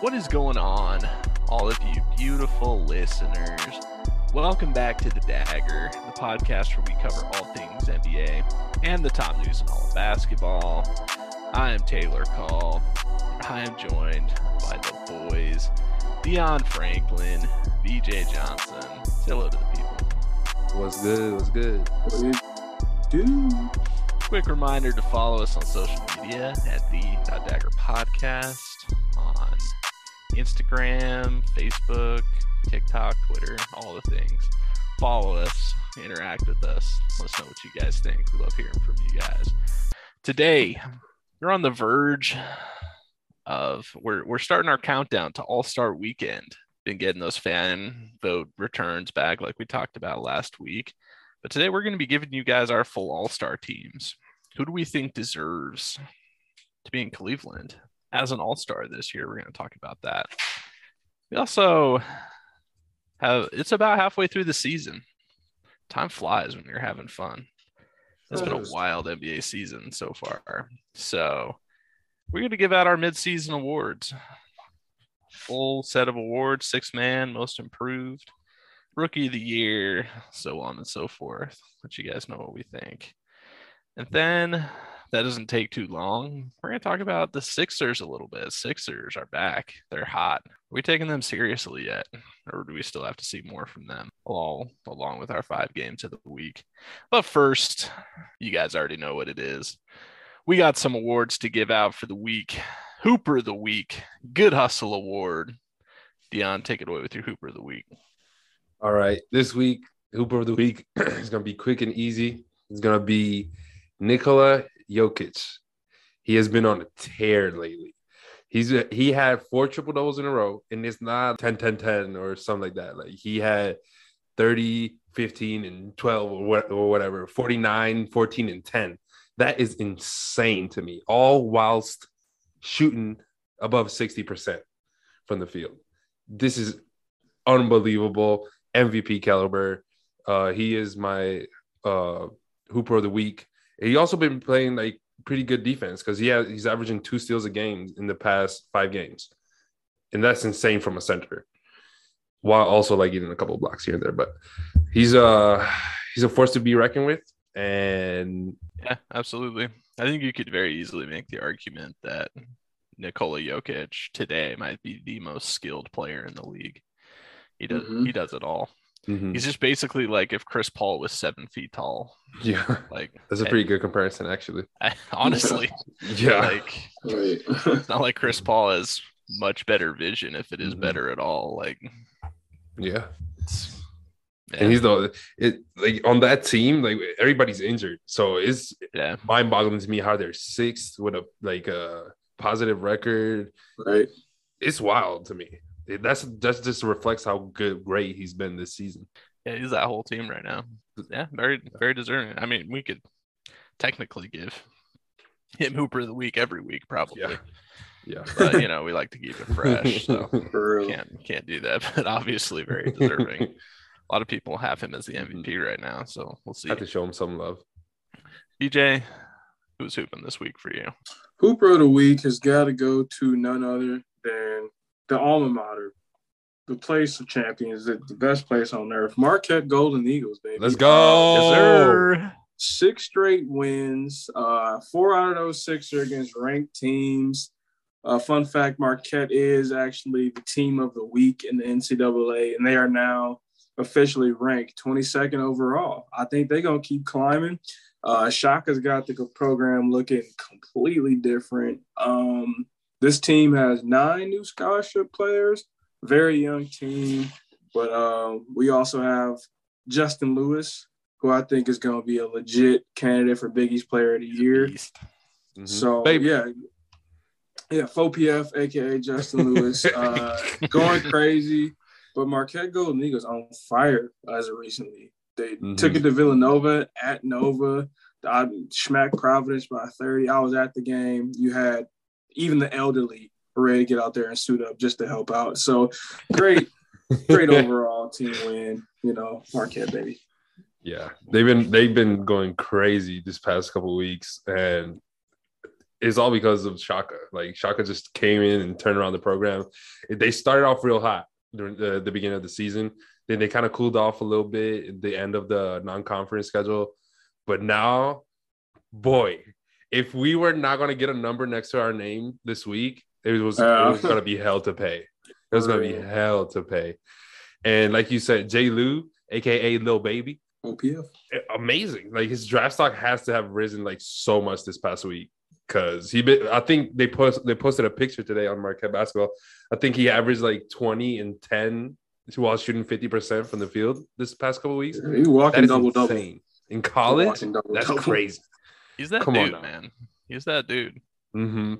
What is going on, all of you beautiful listeners? Welcome back to The Dagger, the podcast where we cover all things NBA and the top news in all of basketball. I am Taylor Call. I am joined by the boys, Dion Franklin, BJ Johnson. Say hello to the people. What's good? What's good? What do you do? Quick reminder to follow us on social media at the Dagger Podcast on Instagram, Facebook, TikTok, Twitter, all the things. Follow us, interact with us. Let us know what you guys think. We love hearing from you guys. Today, you're on the verge of we're we're starting our countdown to All Star Weekend. Been getting those fan vote returns back, like we talked about last week. But today we're going to be giving you guys our full All Star teams. Who do we think deserves to be in Cleveland as an All Star this year? We're going to talk about that. We also have it's about halfway through the season. Time flies when you're having fun. It's been a wild NBA season so far. So we're going to give out our midseason awards. Full set of awards, six man, most improved, rookie of the year, so on and so forth. Let you guys know what we think. And then that doesn't take too long. We're going to talk about the Sixers a little bit. Sixers are back. They're hot. Are we taking them seriously yet? Or do we still have to see more from them all along with our five games of the week? But first, you guys already know what it is. We got some awards to give out for the week. Hooper of the week, Good Hustle Award. Dion, take it away with your Hooper of the week. All right. This week, Hooper of the Week is going to be quick and easy. It's going to be Nikola Jokic. He has been on a tear lately. He's he had four triple doubles in a row, and it's not 10 10 10 or something like that. Like he had 30, 15, and 12 or, what, or whatever, 49, 14, and 10. That is insane to me, all whilst shooting above 60% from the field. This is unbelievable. MVP caliber. Uh, he is my uh, Hooper of the week. He also been playing like pretty good defense because he has he's averaging two steals a game in the past five games, and that's insane from a center. While also like getting a couple blocks here and there, but he's uh he's a force to be reckoned with. And yeah, absolutely. I think you could very easily make the argument that Nikola Jokic today might be the most skilled player in the league. He does mm-hmm. he does it all. Mm-hmm. He's just basically like if Chris Paul was seven feet tall. Yeah, like that's a pretty good comparison, actually. honestly, yeah, like right. it's not like Chris Paul has much better vision if it is mm-hmm. better at all. Like, yeah. yeah. And he's the it like on that team, like everybody's injured, so it's yeah mind-boggling to me how they're sixth with a like a positive record. Right, it's wild to me that's that's just reflects how good great he's been this season. Yeah, he's that whole team right now. Yeah, very very deserving. I mean, we could technically give him Hooper of the week every week, probably. Yeah. Yeah. But you know, we like to keep it fresh. So can't can't do that. But obviously very deserving. A lot of people have him as the mm-hmm. MVP right now. So we'll see. Have to show him some love. BJ, who's hooping this week for you? Hooper of the week has got to go to none other than the alma mater, the place of champions, the, the best place on earth. Marquette Golden Eagles, baby. Let's go. Yes. Six straight wins. Uh, four out of those six are against ranked teams. Uh, fun fact: Marquette is actually the team of the week in the NCAA, and they are now officially ranked 22nd overall. I think they're gonna keep climbing. Uh, Shaka's got the program looking completely different. Um, this team has nine new scholarship players, very young team, but uh, we also have Justin Lewis, who I think is going to be a legit candidate for Big East Player of the Year. Beast. Mhm. So Baby. yeah, yeah, FOPF, aka Justin Lewis, uh, going crazy. But Marquette Golden Eagles on fire as of recently. They Mhm. took it to Villanova at Nova. I smacked Providence by 30. I was at the game. You had even the elderly were ready to get out there and suit up just to help out. So great, great overall team win. You know, Marquette baby. Yeah, they've been they've been going crazy this past couple of weeks, and it's all because of Shaka. Like Shaka just came in and turned around the program. They started off real hot during the, the beginning of the season. Then they kind of cooled off a little bit at the end of the non-conference schedule. But now, boy, if we were not going to get a number next to our name this week, it was, it was going to be hell to pay. It was going to be hell to pay. And like you said, Jay Lou, aka Lil Baby, OPF. Eh, amazing. Like his draft stock has to have risen like so much this past week because he been. I think they post they posted a picture today on Marquette basketball. I think he averaged like twenty and ten while shooting fifty percent from the field this past couple weeks. He walking double double. In college, double that's double. crazy. He's that Come dude, man. He's that dude. Mm-hmm.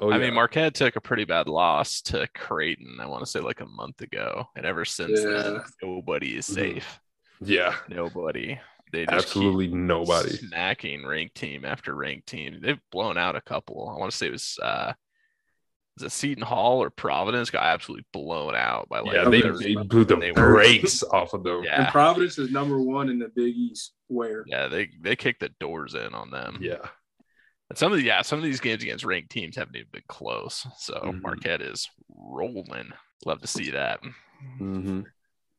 Oh, I yeah. mean, Marquette took a pretty bad loss to Creighton. I want to say like a month ago, and ever since then, nobody is Mhm. safe. yeah, Nobody. They just absolutely nobody. snacking ranked team after ranked team. They've blown out a couple. I want to say it was uh, was it Seton Hall or Providence got absolutely blown out by like Yeah, they, they blew the they were- brakes off of them. And Providence is number one in the Big East. Where? yeah they they kicked the doors in on them. Yeah. And some of the yeah, some of these games against ranked teams haven't even been close. So Mhm. Marquette is rolling. Love to see that. Mm-hmm.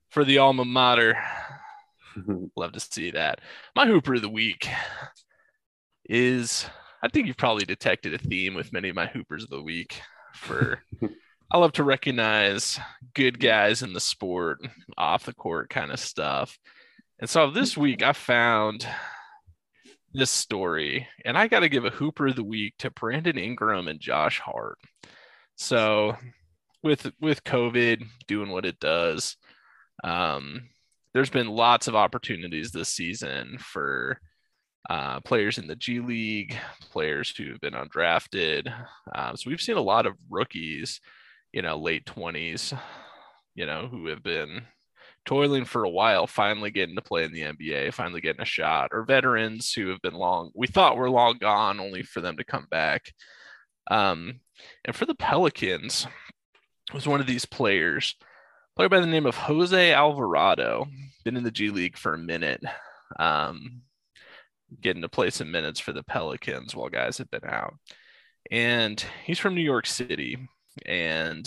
For the alma mater, love to see that. My Hooper of the week is I think you've probably detected a theme with many of my Hoopers of the week. For I love to recognize good guys in the sport, off the court kind of stuff. And so this week I found this story, and I got to give a Hooper of the week to Brandon Ingram and Josh Hart. So, with with COVID doing what it does, um, there's been lots of opportunities this season for uh, players in the G League, players who have been undrafted. Um, so we've seen a lot of rookies, you know, late 20s, you know, who have been toiling for a while, finally getting to play in the NBA, finally getting a shot, or veterans who have been long, we thought were long gone, only for them to come back. Um, and for the Pelicans, was one of these players, player by the name of Jose Alvarado, been in the G League for a minute, um, getting to play some minutes for the Pelicans while guys have been out. And he's from New York City, and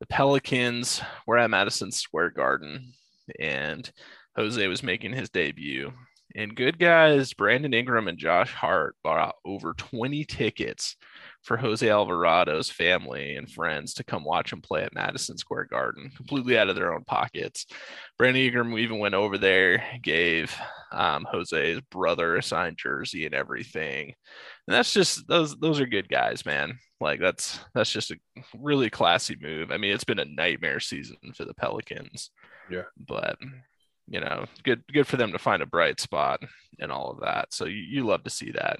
the Pelicans were at Madison Square Garden, and Jose was making his debut. And good guys, Brandon Ingram and Josh Hart bought over 20 tickets for Jose Alvarado's family and friends to come watch him play at Madison Square Garden, completely out of their own pockets. Brandon Ingram even went over there, gave um, Jose's brother a signed jersey and everything. And that's just those those are good guys, man. Like that's that's just a really classy move. I mean, it's been a nightmare season for the Pelicans. Yeah. But you know, good good for them to find a bright spot and all of that. So you, you love to see that.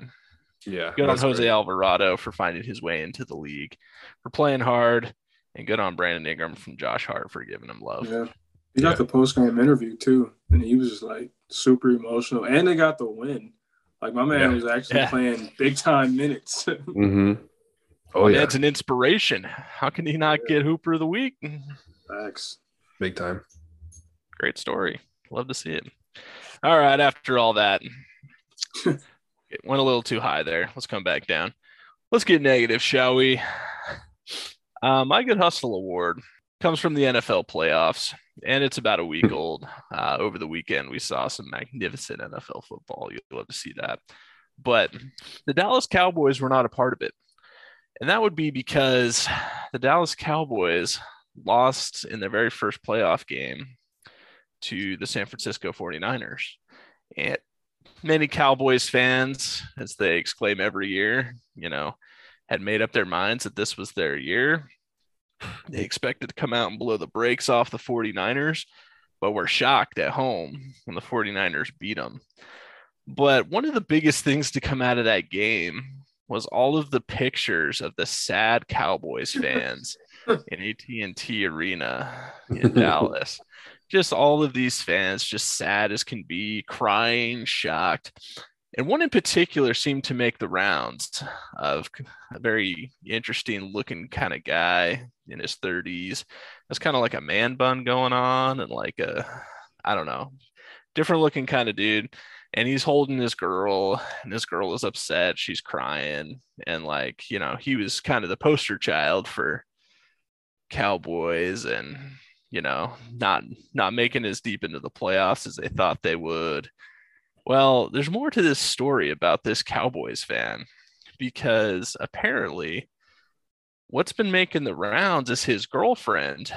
Yeah. Good on Jose great. Alvarado for finding his way into the league, for playing hard, and good on Brandon Ingram from Josh Hart for giving him love. Yeah. He got Yeah. the post game interview too, and he was just like super emotional. And they got the win. Like my man Yeah. was actually Yeah. playing big time minutes. Mm-hmm. Oh yeah, That's an inspiration. How can he not get Hooper of the Week? Facts. big time. Great story. Love to see it. All right, after all that, it went a little too high there. Let's come back down. Let's get negative, shall we? Uh, my Good Hustle Award comes from the NFL playoffs, and it's about a week old. Uh, over the weekend, we saw some magnificent NFL football. You'll love to see that. But the Dallas Cowboys were not a part of it. And that would be because the Dallas Cowboys lost in their very first playoff game to the San Francisco 49ers. And many Cowboys fans, as they exclaim every year, you know, had made up their minds that this was their year. They expected to come out and blow the brakes off the 49ers, but were shocked at home when the 49ers beat them. But one of the biggest things to come out of that game was all of the pictures of the sad Cowboys fans in AT&T Arena in Dallas. Just all of these fans just sad as can be, crying, shocked. And one in particular seemed to make the rounds of a very interesting looking kind of guy in his 30s. It's kind of like a man bun going on and like a, I don't know, different looking kind of dude. And he's holding his girl, and this girl is upset. She's crying. And like, you know, he was kind of the poster child for Cowboys and, you know, not not making as deep into the playoffs as they thought they would well, there's more to this story about this Cowboys fan because apparently what's been making the rounds is his girlfriend,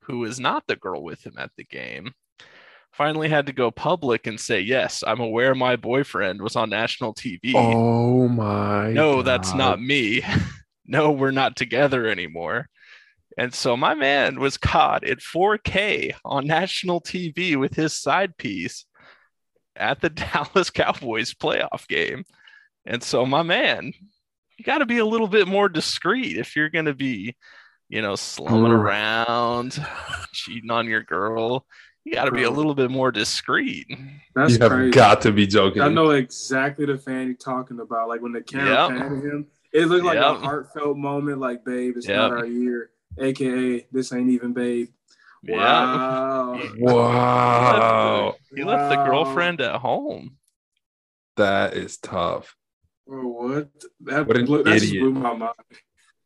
who is not the girl with him at the game, finally had to go public and say, Yes, I'm aware my boyfriend was on national TV. Oh my. no, God. that's not me. no, we're not together anymore. And so my man was caught at 4K on national TV with his side piece at the Dallas Cowboys playoff game. And so, my man, you got to be a little bit more discreet if you're going to be, you know, slumming Mm. around, cheating on your girl. You got to be a little bit more discreet. That's you have crazy. got to be joking. I know exactly the fan you're talking about. Like when the camera Yep. panned him, it looked like Yep. a heartfelt moment. Like, babe, it's Yep. not our year. AKA, this ain't even babe. Yeah. Wow. Wow. He left the Wow. girlfriend at home. That is tough. Bro, what? That, What an blew, that just idiot. blew my mind.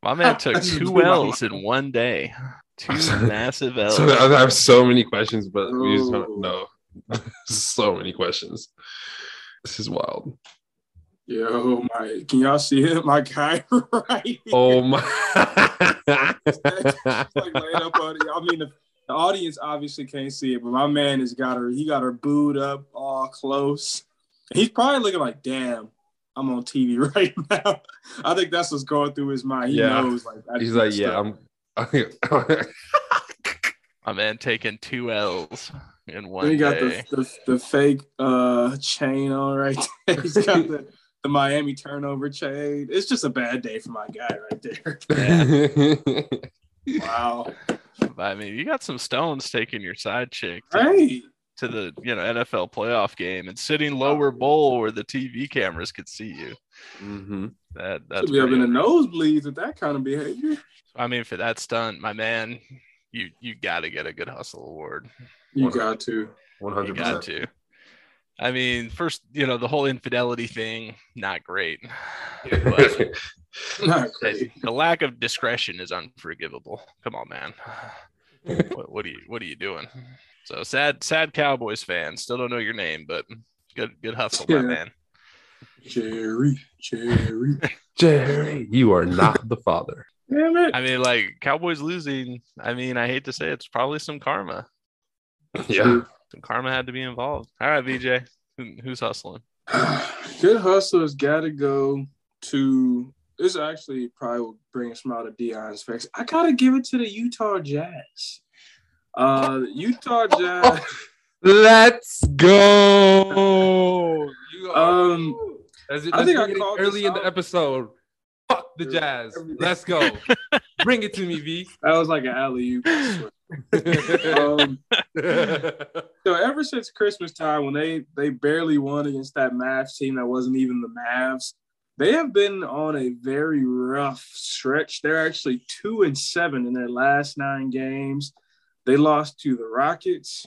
My man took two blew L's in one day. Two massive L's. So I have so many questions, but we just don't know. so many questions. This is wild. Yo, my, can y'all see it? My guy right here. Oh my. like laying up on it. I mean, the, the audience obviously can't see it, but my man has got her. He got her booed up all close. He's probably looking like, "Damn, I'm on TV right now." I think that's what's going through his mind. He Yeah. knows, like, He's like, messed yeah, up. I'm. My man taking two L's in one Then he got day. the, the the fake uh chain on right there. He's got the, the Miami turnover chain. It's just a bad day for my guy right there. Wow. I mean, you got some stones taking your side chick to, Hey, to the you know NFL playoff game and sitting lower bowl where the TV cameras could see you. hmm That that's should be up in the nosebleeds with that kind of behavior. I mean, for that stunt, my man, you you got to get a good hustle award. You What- got to. Hundred got percent. To. I mean, first, you know, the whole infidelity thing, not great. Not great. the lack of discretion is unforgivable. Come on, man. what, what are you what are you doing? So sad, sad Cowboys fan. Still don't know your name, but good good hustle, Yeah. my man. Jerry, Jerry. Jerry, you are not the father. Damn it. I mean, like Cowboys losing. I mean, I hate to say it, it's probably some karma. Yeah. Some karma had to be involved. All right, BJ, who's hustling? Good hustlers got to go to. This actually probably will bring a smile to Dion's face. I gotta give it to the Utah Jazz. Uh, Utah Jazz. Let's go. You Um, As it, I let's think I called early this in the episode. Fuck the Jazz. Let's go. Bring it to me, V. That was like an alley oop. Um, so ever since Christmas time, when they they barely won against that Mavs team that wasn't even the Mavs, they have been on a very rough stretch. They're actually two and seven in their last nine games. They lost to the Rockets,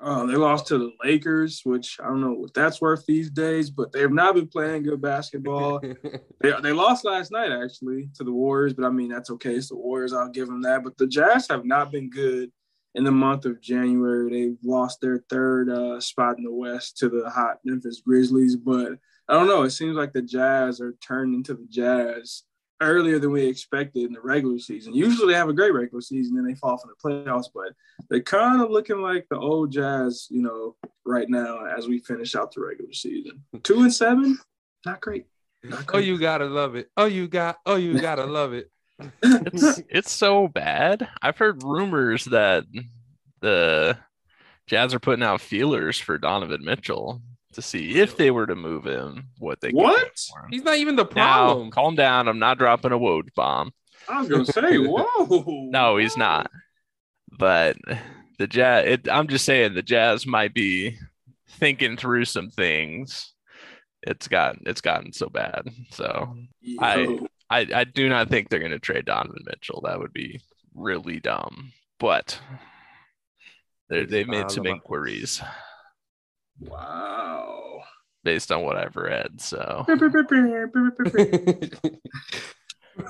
Uh, they lost to the Lakers, which I don't know what that's worth these days, but they have not been playing good basketball. they, they lost last night, actually, to the Warriors, but I mean, that's okay. It's the Warriors. I'll give them that. But the Jazz have not been good in the month of January. They lost their third uh, spot in the West to the hot Memphis Grizzlies. But I don't know. It seems like the Jazz are turned into the Jazz earlier than we expected in the regular season. Usually they have a great regular season and they fall from the playoffs, but they're kind of looking like the old Jazz, you know, right now as we finish out the regular season. Two and seven, not great. Not oh, you gotta love it. Oh, you got. Oh, you gotta love it. It's it's so bad. I've heard rumors that the Jazz are putting out feelers for Donovan Mitchell to see if they were to move him, what they could What? him. He's not even the Now, problem. calm down. I'm not dropping a Woj bomb. I was gonna say, whoa. No, he's not. But the Jazz, it, I'm just saying the Jazz might be thinking through some things. It's gotten it's gotten so bad. So I- Yo. I, I do not think they're going to trade Donovan Mitchell. That would be really dumb. But they're, they've made uh, some inquiries Wow. based on what I've read. So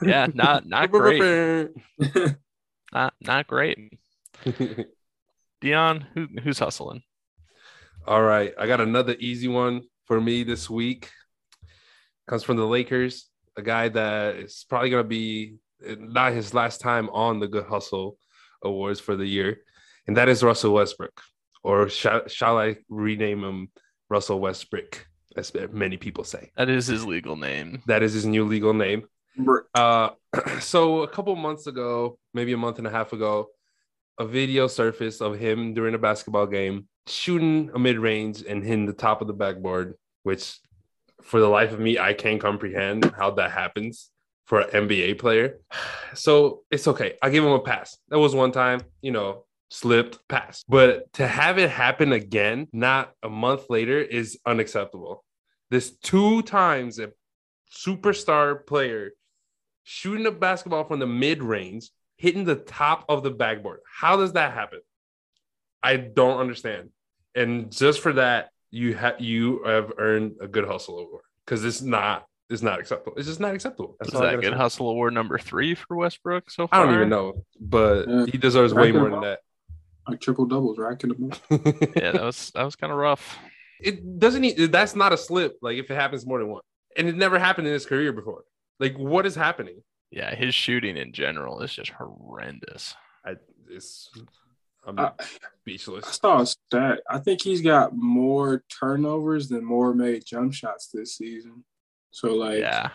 yeah, not not great. Not not great. Dion, who who's hustling? All right, I got another easy one for me this week. Comes from the Lakers, a guy that is probably going to be not his last time on the Good Hustle Awards for the year, and that is Russell Westbrook, or shall, shall I rename him Russell Westbrook, as many people say. That is his legal name. That is his new legal name. Uh, so a couple months ago, maybe a month and a half ago, a video surfaced of him during a basketball game shooting a mid range and hitting the top of the backboard, which for the life of me, I can't comprehend how that happens for an NBA player. So it's okay. I give him a pass. That was one time, you know, slipped, pass. But to have it happen again, not a month later, is unacceptable. This two times a superstar player shooting a basketball from the mid range, hitting the top of the backboard. How does that happen? I don't understand. And just for that, you have you have earned a good hustle award because it's not it's not acceptable. It's just not acceptable. That's Is that good say. hustle award number three for Westbrook so far? I don't even know, but he deserves way more than that. Like triple doubles, racking them up. Yeah, that was that was kind of rough. it doesn't. e- That's not a slip. Like if it happens more than one, and it never happened in his career before. Like what is happening? Yeah, his shooting in general is just horrendous. I it's I'm I- I speechless. saw a stat. I think he's got more turnovers than more made jump shots this season. So like, yeah,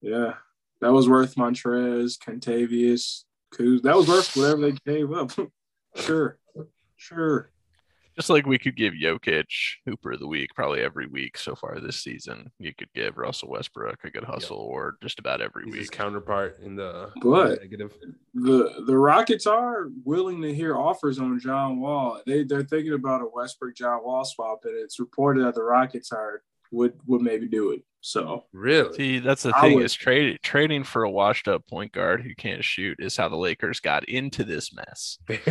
yeah, that was worth Montrezl, Kentavious, Kuz. That was worth whatever they gave up. sure, sure. just like we could give Jokic Hooper of the Week probably every week so far this season. You could give Russell Westbrook a good hustle award just about every He's his week. counterpart in the But- negative. The the Rockets are willing to hear offers on John Wall. They they're thinking about a Westbrook John Wall swap, and it's reported that the Rockets are would would maybe do it. So Really? See, that's the I thing would- is trading trading for a washed up point guard who can't shoot is how the Lakers got into this mess.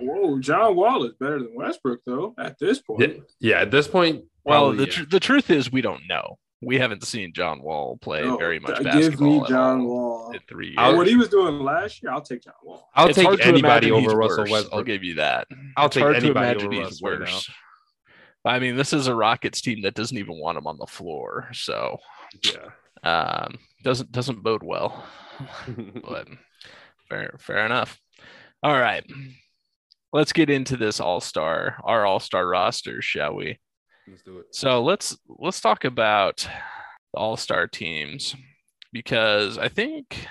Whoa, John Wall is better than Westbrook though. At this point, yeah, yeah, at this point, Well, the yeah. tr- the truth is we don't know. We haven't seen John Wall play No, very much basketball. give me John Wall. in three years. I'll- what he was doing last year, I'll take John Wall. I'll It's take to anybody over Russell worse, Westbrook. I'll give you that. I'll It's take hard to anybody imagine over he's Russ right worse. I mean, this is a Rockets team that doesn't even want him on the floor, so yeah. um, doesn't doesn't bode well. but fair fair enough. All right, let's get into this All Star, our All Star roster, shall we? Let's do it. So let's let's talk about the All Star teams because I think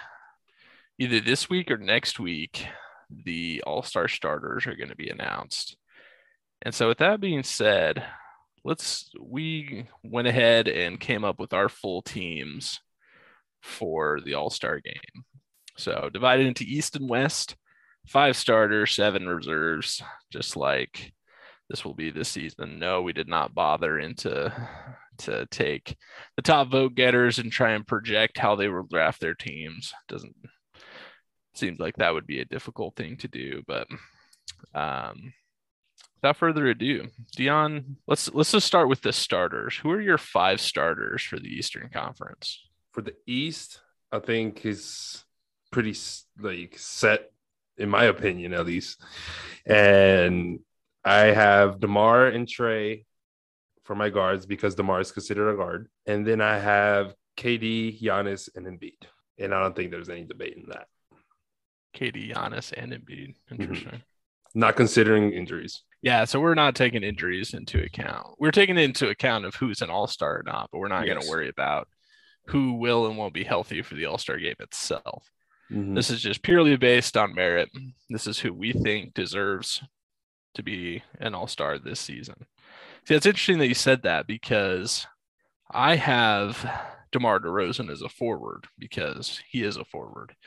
either this week or next week the All Star starters are going to be announced. And so with that being said, let's we went ahead and came up with our full teams for the All Star game. So divided into East and West, five starters, seven reserves, just like this will be this season. No, we did not bother into to take the top vote getters and try and project how they will draft their teams. Doesn't seems like that would be a difficult thing to do, but um, without further ado, Dion, let's let's just start with the starters. Who are your five starters for the Eastern Conference? For the East, I think is pretty like set, in my opinion, at least. And I have Demar and Trae for my guards because Demar is considered a guard, and then I have KD, Giannis, and Embiid. And I don't think there's any debate in that. KD, Giannis, and Embiid. Mm-hmm. Interesting. Not considering injuries. Yeah, so we're not taking injuries into account. We're taking into account of who's an All Star or not, but we're not going to worry about who will and won't be healthy for the All Star game itself. Mhm. This is just purely based on merit. This is who we think deserves to be an all star this season. See, it's interesting that you said that because I have DeMar DeRozan as a forward because he is a forward.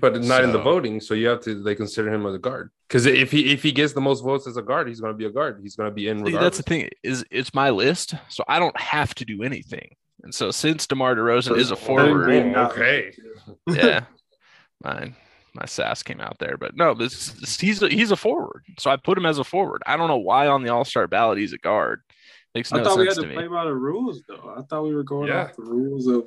But not in the voting, so you have to they consider him as a guard. Because if he if he gets the most votes as a guard, he's going to be a guard. He's going to be in. See, Regardless. that's the thing is it's my list, so I don't have to do anything. And so since DeMar DeRozan is a forward, okay. yeah, my my sass came out there, but no, this, this- he's a, he's a forward, so I put him as a forward. I don't know why on the All Star ballot he's a guard. Makes no I thought we sense had to to me. play by the rules, though. I thought we were going Yeah. off the rules of.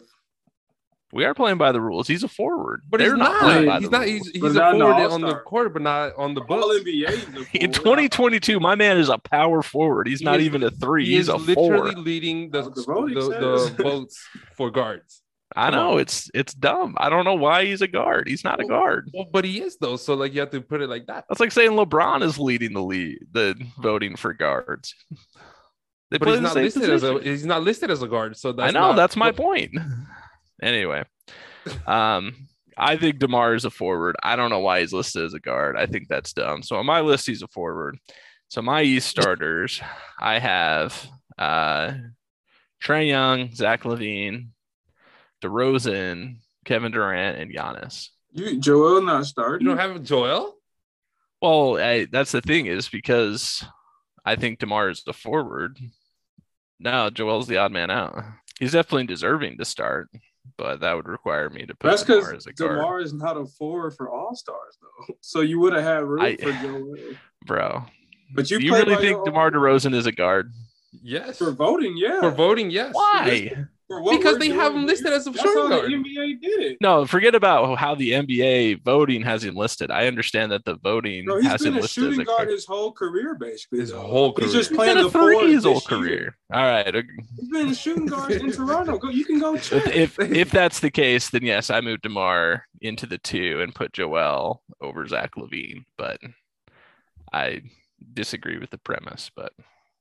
We are playing by the rules. He's a forward, But They're he's not. playing by He's the not. rules. He's, he's a not forward on the All-Star. court, but not on the All books. NBA. In 2022, my man is a power forward. He's He not is- even a three. He He's is a literally four. leading the, the the, the, votes for guards. I come know on. it's it's dumb. I don't know why he's a guard. He's not a guard. Well, but he is though. So like you have to put it like that. That's like saying LeBron is leading the lead, the voting for guards. They But he's not same listed as a he's not listed as a guard. So that's I know not- that's my point. Anyway, um, I think Demar is a forward. I don't know why he's listed as a guard. I think that's dumb. So on my list, he's a forward. So my East starters, I have uh, Trae Young, Zach LaVine, DeRozan, Kevin Durant, and Giannis. You Joel not start. You don't have Joel. Well, I, that's the thing is because I think Demar is the forward. No, Joel's the odd man out. He's definitely deserving to start, but that would require me to put That's Demar as a guard, Demar is not a forward for All Stars though. So you would have had room I- for Joel. bro. But you, You, really think your Demar own- DeRozan is a guard? Yes. for voting? Yeah. For voting, yes. Why? For what Because we're they have doing him listed as a That's shooting guard. The NBA did it. No, forget about how the NBA voting has him listed. I understand that the voting Bro, he's has been him listed as shooting a guard guard. his whole career, basically. His though. whole He's just He's playing been the three four his whole this year. career. All right. He's been a shooting guard in Toronto. Go, you can go check. If if that's the case, then yes, I moved Demar into the two and put Joel over Zach LaVine. But I disagree with the premise. But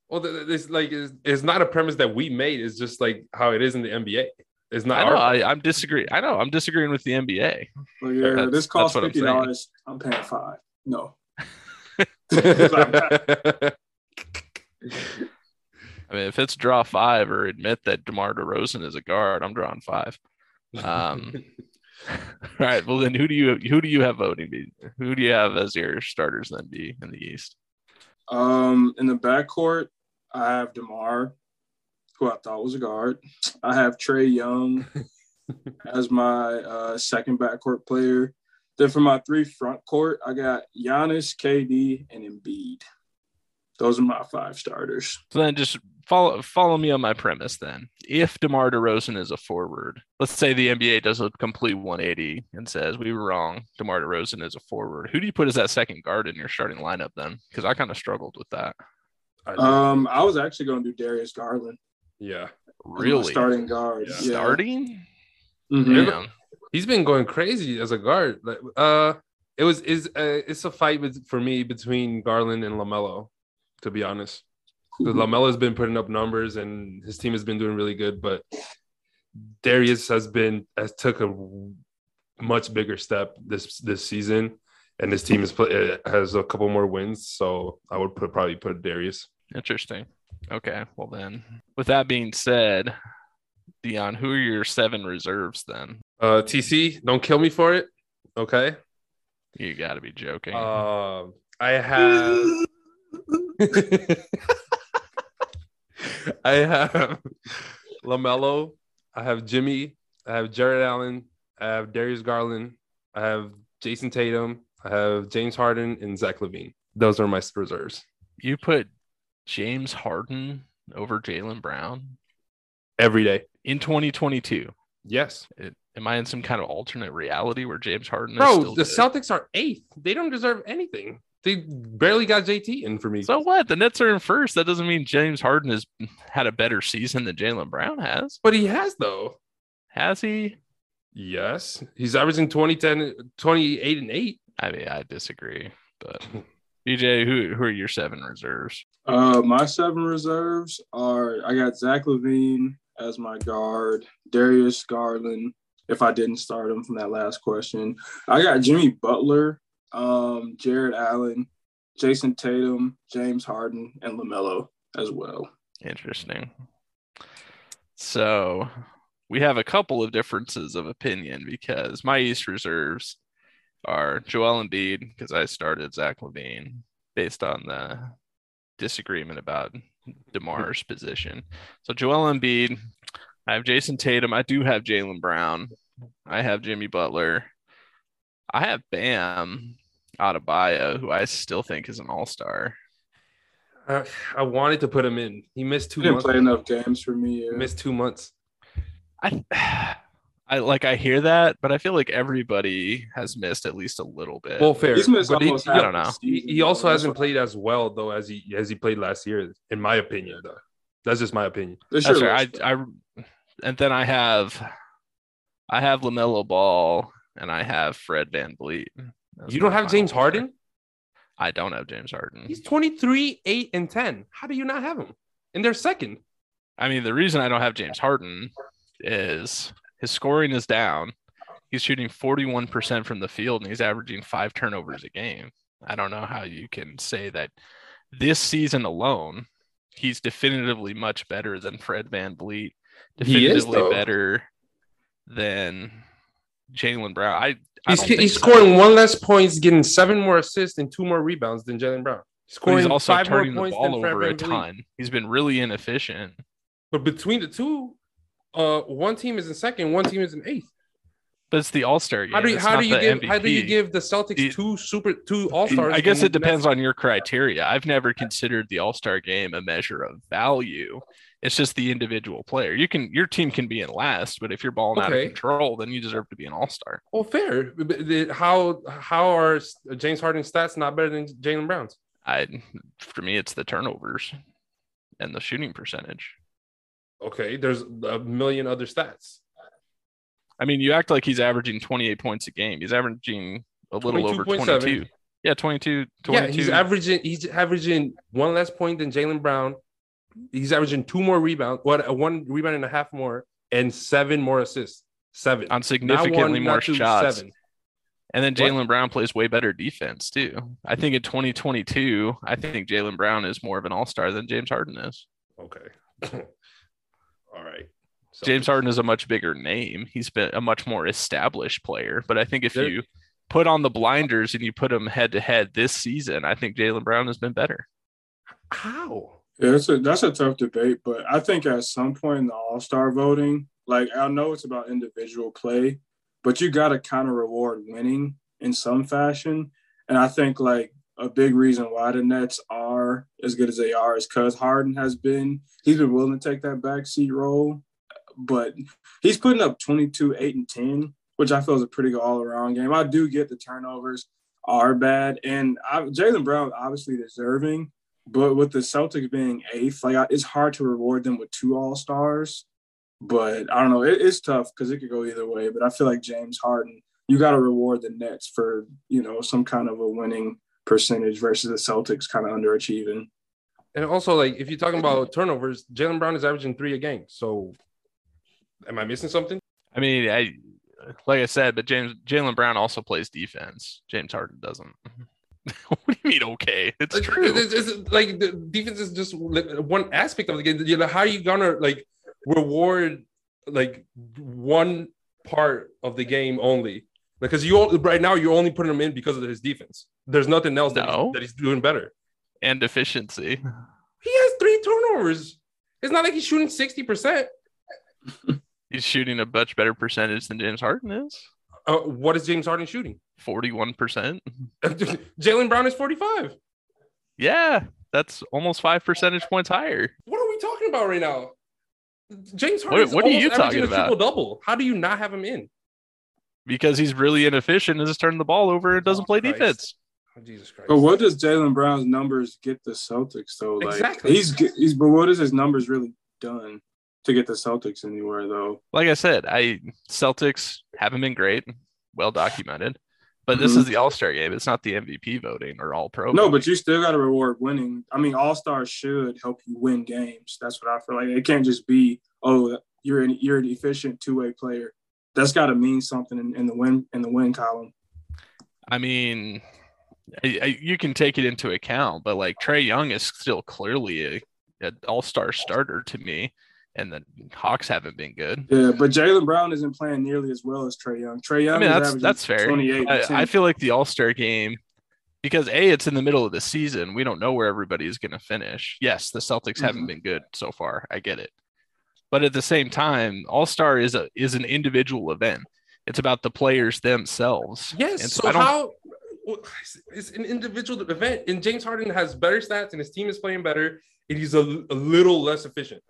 Well, th- th- this like is it's not a premise that we made. It's just like how it is in the NBA. It's not I know, I, I'm disagreeing. I know I'm disagreeing with the NBA. Well, yeah, That's- this costs that's what I'm fifty dollars. I'm paying five. No. I mean, if it's draw five or admit that DeMar DeRozan is a guard, I'm drawing five. Um, all right. Well, then who do you who do you have voting? Be who do you have as your starters then be in the East? Um, in the backcourt, I have Demar, who I thought was a guard. I have Trae Young as my uh, second backcourt player. Then for my three front court, I got Giannis, KD, and Embiid. Those are my five starters. So then just follow follow me on my premise then. If DeMar DeRozan is a forward, let's say the NBA does a complete 180 and says we were wrong, DeMar DeRozan is a forward. Who do you put as that second guard in your starting lineup then? Because I kind of struggled with that. I. Um, I was actually going to do Darius Garland. yeah, as Really? starting guard. Yeah. Yeah. Starting? Mhm. Damn. he's been going crazy as a guard. Like, uh, it was is uh, it's a fight with, for me between Garland and Lamelo. To be honest, Mm-hmm. because Lamelo's been putting up numbers and his team has been doing really good, but Darius has been has took a much bigger step this this season, and his team is play, has a couple more wins. So I would put probably put Darius. Interesting. Okay. Well then, with that being said, Dion, who are your seven reserves then? Uh, TC, don't kill me for it. Okay. You got to be joking. Um, I have. I have Lamelo. I have Jimmy. I have Jarrett Allen. I have Darius Garland. I have Jayson Tatum. I have James Harden and Zach LaVine. Those are my reserves. You put James Harden over Jaylen Brown every day. in 2022. Yes, It, am I in some kind of alternate reality where James Harden is bro. The good? Celtics are eighth. They don't deserve anything. They barely got JT in for me. So what? The Nets are in first. That doesn't mean James Harden has had a better season than Jaylen Brown has. but he has though. Has he? Yes, he's averaging 20, 10, 28 and eight. I mean, I disagree. But BJ, who who are your seven reserves? Uh, my seven reserves are I got Zach LaVine as my guard, Darius Garland. If I didn't start him from that last question, I got Jimmy Butler, um, Jarrett Allen, Jayson Tatum, James Harden, and Lamelo as well. Interesting. So we have a couple of differences of opinion because my East reserves are Joel Embiid because I started Zach LaVine based on the disagreement about DeMar's position. So Joel Embiid, I have Jayson Tatum, I do have Jaylen Brown, I have Jimmy Butler, I have Bam Adebayo, who I still think is an all-star. Uh, I wanted to put him in. He missed two He didn't months. play enough games for me. He yeah. missed two months. I I like I hear that, but I feel like everybody has missed at least a little bit. Well, fair. He's missed but he, almost I don't know. he, he also hasn't played as well though as he as he played last year, in my opinion. Though that's just my opinion. It's That's your right. I I and then I have I have Lamelo Ball and I have Fred VanVleet. You don't have James final Harden. I don't have James Harden. He's 23, 8, and 10. How do you not have him? And they're second. I mean, the reason I don't have James Harden is his scoring is down. He's shooting 41% from the field and he's averaging five turnovers a game. I don't know how you can say that this season alone, he's definitively much better than Fred Van is, definitively though. better than Jaylen Brown. I, I He's, he's so. scoring one less points, getting seven more assists and two more rebounds than Jaylen Brown. But Scoring he's also five more turning the ball over a ton. He's been really inefficient. But between the two, uh, one team is in second, one team is in eighth. But it's the All Star game. How do you how do you give how do you give the Celtics two super two all stars? I guess it depends on your criteria. I've never considered the All Star game a measure of value. It's just the individual player. You can your team can be in last, but if you're balling out of control, then you deserve to be an All Star. Well, fair. How how are James Harden's stats not better than Jaylen Brown's? I for me, it's the turnovers and the shooting percentage. Okay, there's a million other stats. I mean, you act like he's averaging 28 points a game. He's averaging a little over 22.7. 22. Yeah, 22, 22. Yeah, he's averaging he's averaging one less point than Jaylen Brown. He's averaging two more rebounds, what uh, one rebound and a half more, and seven more assists. Seven on significantly one, more two, shots. seven. And then Jaylen Brown plays way better defense too. I think in 2022, I think Jaylen Brown is more of an all star than James Harden is. Okay. All right. So- James Harden is a much bigger name. He's been a much more established player. But I think if There- you put on the blinders and you put him head to head this season, I think Jaylen Brown has been better. How? Yeah, that's a that's a tough debate, but I think at some point in the All Star voting, like I know it's about individual play, but you got to kind of reward winning in some fashion. And I think like a big reason why the Nets are as good as they are is because Harden has been he's been willing to take that backseat role, but he's putting up 22, 8, and 10, which I feel is a pretty good all around game. I do get the turnovers are bad, and Jaylen Brown obviously deserving. But with the Celtics being eighth, like I- it's hard to reward them with two All Stars. But I don't know, it, it's tough because it could go either way. But I feel like James Harden, you got to reward the Nets for you know some kind of a winning percentage versus the Celtics kind of underachieving. And also, like, if you're talking about turnovers, Jaylen Brown is averaging three a game. So, am I missing something? I mean, I like I said, but James Jaylen Brown also plays defense. James Harden doesn't. what do you mean? Okay, it's Like, true. It's, it's- like the defense is just one aspect of the game. You know, how are you gonna like reward like one part of the game only? Because you all- right now you're only putting him in because of his defense. There's nothing else that, No. he's, that he's doing better. and efficiency. He has three turnovers. It's not like he's shooting sixty percent. He's shooting a much better percentage than James Harden is. Uh, what is James Harden shooting? 41%. Jaylen Brown is forty-five. Yeah, That's almost five percentage points higher. What are we talking about right now? James Harden. What- what are you talking about? Triple double. How do you not have him in? Because he's really inefficient and just turning the ball over and doesn't Oh, play Christ. defense. Oh, Jesus Christ. But what does Jaylen Brown's numbers get the Celtics though? Like Exactly. he's he's but what is his numbers really done to get the Celtics anywhere though? Like I said, I Celtics haven't been great, well documented. But this Mhm. is the All Star game. It's not the MVP voting or All Pro. No, voting. but you still got to reward winning. I mean, All Stars should help you win games. That's what I feel like. It can't just be oh you're an you're an efficient two way player. That's got to mean something in, in the win in the win column. I mean, I, I, you can take it into account, but like Trae Young is still clearly a, an All Star starter to me, and the Hawks haven't been good. Yeah, but Jaylen Brown isn't playing nearly as well as Trae Young. Trae Young. I mean, that's that's fair. 28 I, I feel like the All Star game, because a it's in the middle of the season, we don't know where everybody is going to finish. Yes, the Celtics haven't Mhm. been good so far. I get it, but at the same time, All Star is a is an individual event. It's about the players themselves. Yes. And so don't- how? It's an individual event, and James Harden has better stats, and his team is playing better, and he's a, a little less efficient.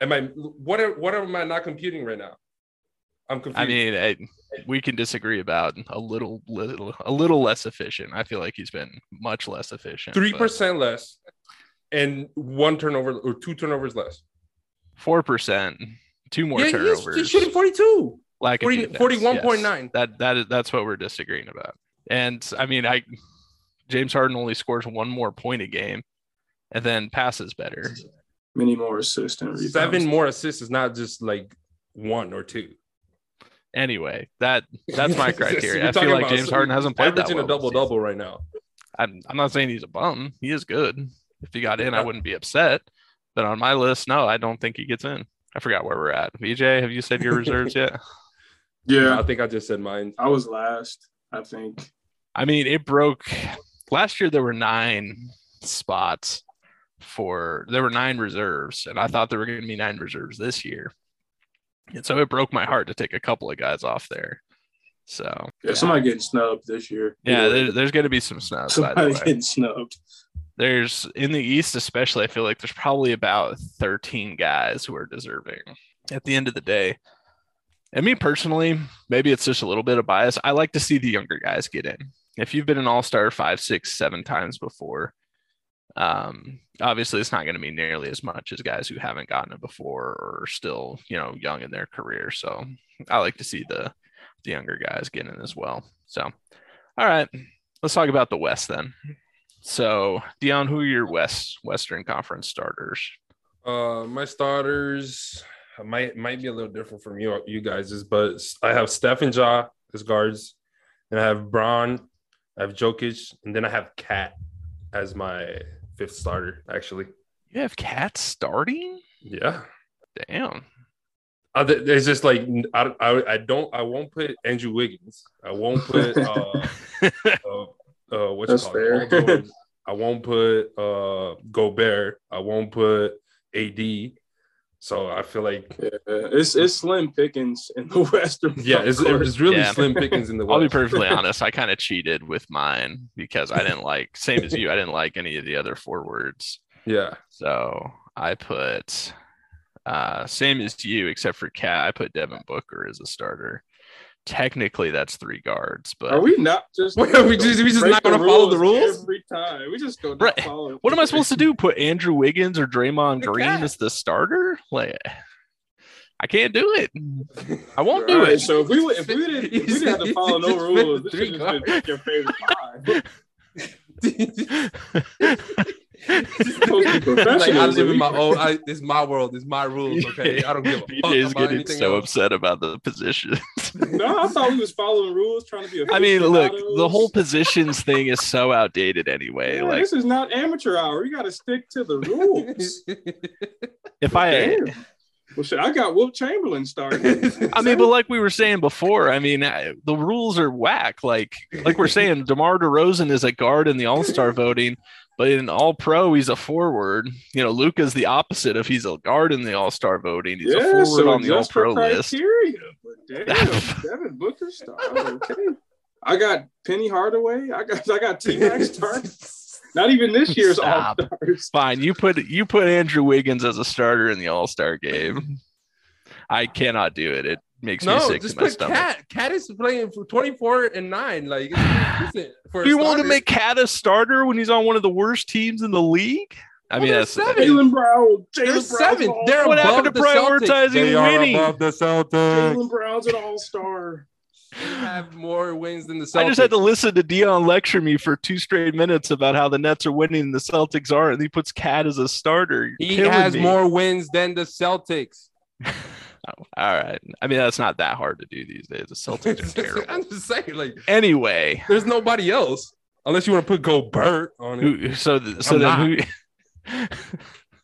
Am I? What? Are, what am I not computing right now? I'm confused. I mean, I, we can disagree about a little, little, a little less efficient. I feel like he's been much less efficient. three percent less, and one turnover or two turnovers less. Four percent, two more yeah, turnovers. he's shooting forty-two. lack of 40 defense, 41.9. yes. That that is that's what we're disagreeing about. And I mean, I James Harden only scores one more point a game, and then passes better. many more assists and rebounds. Seven more assists is not just like one or two. Anyway, that that's my criteria. I feel like James Harden hasn't played that averaging well a double double right now. I'm I'm not saying he's a bum. He is good. If he got in, I wouldn't be upset. But on my list, no, I don't think he gets in. I forgot where we're at. BJ, have you said your reserves yet? Yeah, I think I just said mine. I was last. I think. I mean, it broke last year. There were nine spots for there were nine reserves, and I thought there were going to be nine reserves this year. And so it broke my heart to take a couple of guys off there. So Yeah, somebody getting snubbed this year. yeah, there, there's going to be some snubs. By the somebody way. getting snubbed. There's in the East, especially, I feel like there's probably about 13 guys who are deserving at the end of the day. And me personally, maybe it's just a little bit of bias. I like to see the younger guys get in. If you've been an all star five, six, seven times before, um, obviously it's not going to be nearly as much as guys who haven't gotten it before or still, you know, young in their career. So I like to see the the younger guys get in as well. So, all right, let's talk about the West then. So, Dion, who are your West Western Conference starters? Uh, my starters might might be a little different from you you guys's, but I have Steph and Ja as guards, and I have Braun, I have Jokic, and then I have Cat as my fifth starter. Actually, You have Cat starting? yeah. Damn. Uh, th- it's just like I, I, I don't I won't put Andrew Wiggins. I won't put uh, uh, uh what's That's it called? fair. Paul George. I won't put uh Gobert. I won't put AD. So I feel like Yeah, it's it's slim pickings in the Western. yeah, it's, it's really Yeah. slim pickings in the West. I'll be perfectly honest. I kind of cheated with mine because I didn't like, same as you, I didn't like any of the other forwards. Yeah, So I put, uh, same as you, except for Cat, I put Devin Booker as a starter. Technically, that's three guards, but Are we not just? Wait, we just- we just not gonna follow the rules? every time? We just go not Right. follow. what am I supposed to do? Put Andrew Wiggins or Draymond The Green Cat. as the starter? Like, I can't do it. I won't do right, it. so if we would- if we didn't if we didn't have to follow no rules, this should just been your favorite five. Supposed to be like I live in my own. I, it's my world. It's my rules. Okay, I don't give a fuck BJ is about getting so else. upset about the positions. No, I thought we was following rules, trying to be. I mean, look, the whole positions thing is so outdated anyway. Yeah, like, this is not amateur hour. You got to stick to the rules. if I, Damn. Well, shit, I got Wilt Chamberlain started. I mean, but like we were saying before, I mean, I- the rules are whack. Like, like we're saying, DeMar DeRozan is a guard in the All Star voting, but in All Pro, he's a forward. You know, Luka's the opposite of he's a guard in the All Star voting. He's a forward so on the All Pro list. But damn, Devin Booker started. Okay. I got Penny Hardaway. I got I got T Mac starting. Not even this year's all stars. Fine, you put you put Andrew Wiggins as a starter in the All Star game. I cannot do it. It makes me No, sick just to my put stomach. Cat. Cat is playing for 24 and 9. Like, for Do you want to make Cat a starter when he's on one of the worst teams in the league? I mean, Well, that's seven. Jaylen Brown. They're Jaylen seven. an They're What above happened to the Celtics. prioritizing They are winning? above the Celtics. Jaylen Brown's an All Star. They have more wins than the Celtics. I just had to listen to Dion lecture me for two straight minutes about how the Nets are winning and the Celtics aren't, and he puts Cat as a starter. You're He has me. more wins than the Celtics. All right. I mean, that's not that hard to do these days. The Celtics are terrible. I'm just saying, like, Anyway, there's nobody else unless you want to put Gobert on it. who, so th- so I'm then who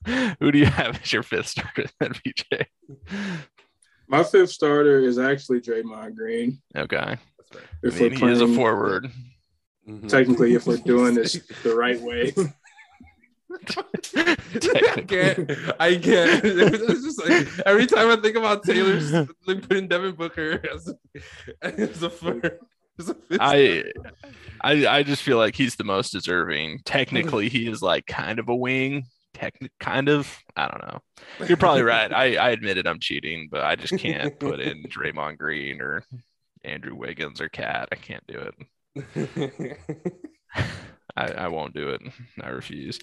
who do you have as your fifth starter then, BJ? My fifth starter is actually Draymond Green. Okay. If I If mean, he is a forward. Mhm. Technically, if we're doing this the right way. I can't. I can't. It's just like every time I think about Taylor, they putting Devin Booker as a, as a, fir- as a fifth I, I I just feel like he's the most deserving. Technically, he is like kind of a wing. Techni- kind of. I don't know. You're probably right. I, I admitted I'm cheating, but I just can't put in Draymond Green or Andrew Wiggins or Cat. I can't do it. I, I won't do it. I refuse.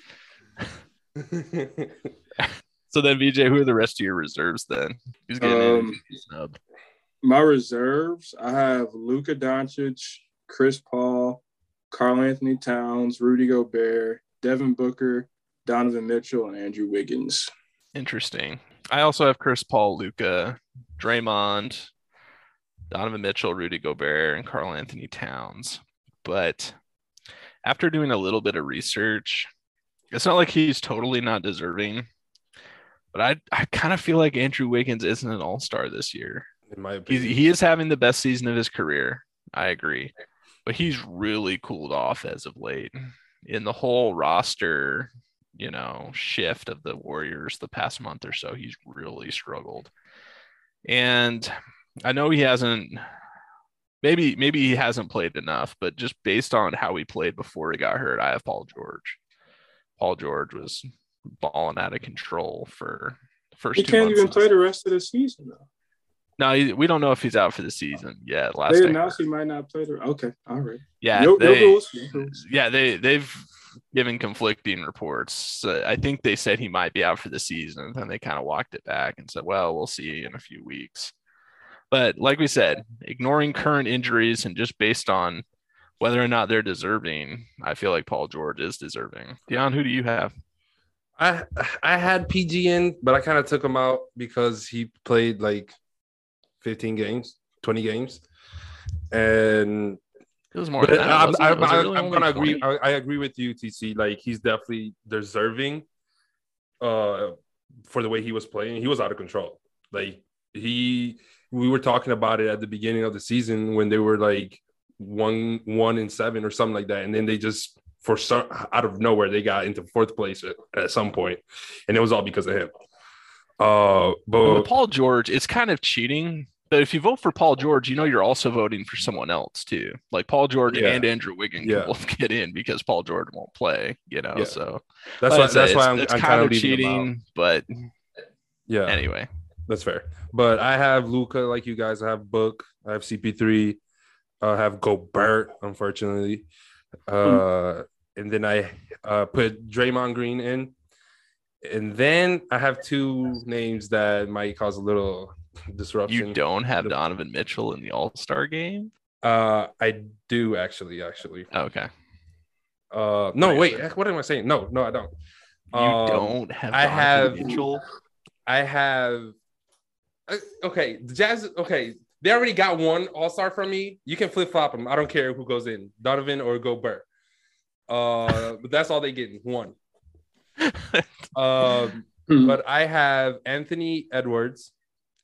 So then, BJ, who are the rest of your reserves then? Who's getting Um? My reserves, I have Luka Doncic, Chris Paul, Karl Anthony Towns, Rudy Gobert, Devin Booker, Donovan Mitchell, and Andrew Wiggins. Interesting. I also have Chris Paul, Luka, Draymond, Donovan Mitchell, Rudy Gobert, and Karl Anthony Towns. But after doing a little bit of research, it's not like he's totally not deserving. But I, I kind of feel like Andrew Wiggins isn't an all star this year. In my He's, he is having the best season of his career. I agree. But he's really cooled off as of late. In the whole roster, you know, shift of the Warriors the past month or so, he's really struggled. And I know he hasn't maybe maybe he hasn't played enough, but just based on how he played before he got hurt, I have Paul George. Paul George was balling out of control for the first He two can't even play the rest of the season, though. no, he- we don't know if he's out for the season yet. Last They announced he might not play the. Okay, all right. yeah, No- no they, rules, no rules. yeah, they they've given conflicting reports. So I think they said he might be out for the season, and then they kind of walked it back and said, "Well, we'll see in a few weeks." But like we said, ignoring current injuries and just based on whether or not they're deserving, I feel like Paul George is deserving. Dion, who do you have? I I had PG in, but I kind of took him out because he played like 15 games, 20 games, and It was more than that. I'm, wasn't? I'm, I'm, really I'm gonna agree. I, I agree with you, TC. Like he's definitely deserving, uh, for the way he was playing. He was out of control. Like he, we were talking about it at the beginning of the season when they were like one, one and seven or something like that, and then they just for some out of nowhere they got into fourth place at, at some point, and it was all because of him. Uh, but with Paul George, it's kind of cheating. But if you vote for Paul George, you know you're also voting for someone else too. Like Paul George Yeah. and Andrew Wiggins Yeah. both get in because Paul George won't play. You know, Yeah. so that's why that's why I'm, it's I'm kind of of leaving him out. cheating. But Yeah, anyway, That's fair. But I have Luka, like you guys. I have Book. I have CP3. I have Gobert, unfortunately. Uh, and then I uh, put Draymond Green in. And then I have two names that might cause a little disruption. you don't have Donovan Mitchell in the All Star game. Uh, I do actually. Actually. Okay, Uh, no, wait. What am I saying? No, no, I don't. you Um, don't have. I have- Mitchell. I have. uh, Okay, the Jazz. Okay, they already got one All Star from me. You can flip flop them. I don't care who goes in, Donovan or Gobert. Uh, but that's all they get. One. Um, Hmm. but I have Anthony Edwards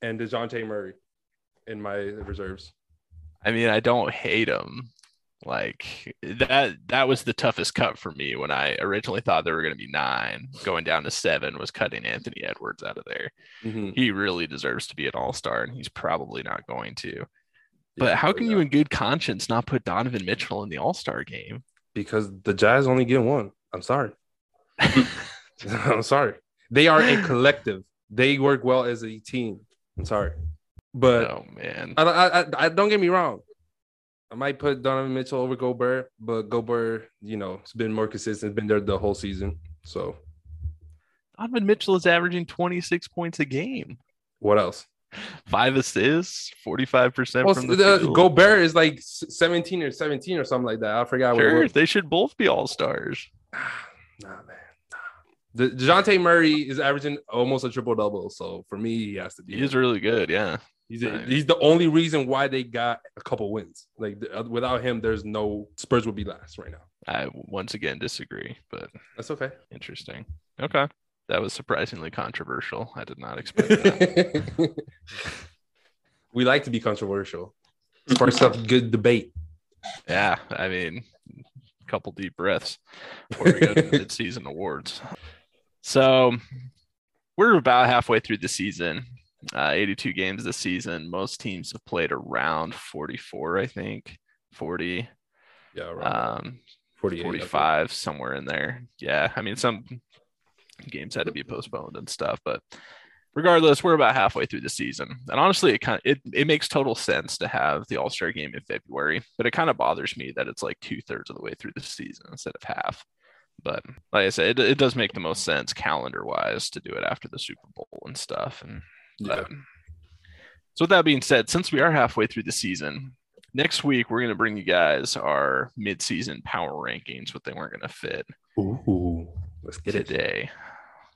and Dejounte Murray in my reserves. I mean, I don't hate him. Like that that was the toughest cut for me when I originally thought there were going to be nine. Going down to seven was cutting Anthony Edwards out of there. Mm-hmm. He really deserves to be an all-star, and he's probably not going to. But Yeah, how can you in good conscience not put Donovan Mitchell in the all-star game? Because the Jazz only get one I'm sorry. I'm sorry. They are a collective. They work well as a team. I'm sorry, but oh man. I, I, I, I don't get me wrong. I might put Donovan Mitchell over Gobert, but Gobert, you know, it's been more consistent. Been there the whole season. So Donovan Mitchell is averaging 26 points a game, what else? five assists, 45% Well, from the, the, field. Gobert is like 17 or 17 or something like that. I forgot Sure, they should both be all stars. Nah, man. The Dejounte Murray is averaging almost a triple double. So for me, he has to be. He is really good. Yeah. He's, a- Nice. he's the only reason why they got a couple wins. Like the, uh, without him, there's no Spurs would be last right now. I once again disagree, but That's okay. interesting. Okay. That was surprisingly controversial. I did not expect that. we like to be controversial. Sparks up good debate. yeah. I mean, a couple deep breaths before we go to the mid-season awards. So we're about halfway through the season. Uh, 82 games this season. Most teams have played around 44, I think. 40. Yeah, right. Um, 48. 45 somewhere in there yeah i mean some games had to be postponed and stuff but regardless we're about halfway through the season and honestly it kind of it, it makes total sense to have the all-star game in february but it kind of bothers me that it's like two-thirds of the way through the season instead of half but like i said it, it does make the most sense calendar wise to do it after the super bowl and stuff and Yeah. but- so with that being said since we are halfway through the season next week we're going to bring you guys our mid-season power rankings what they weren't going to fit Ooh, let's get it. today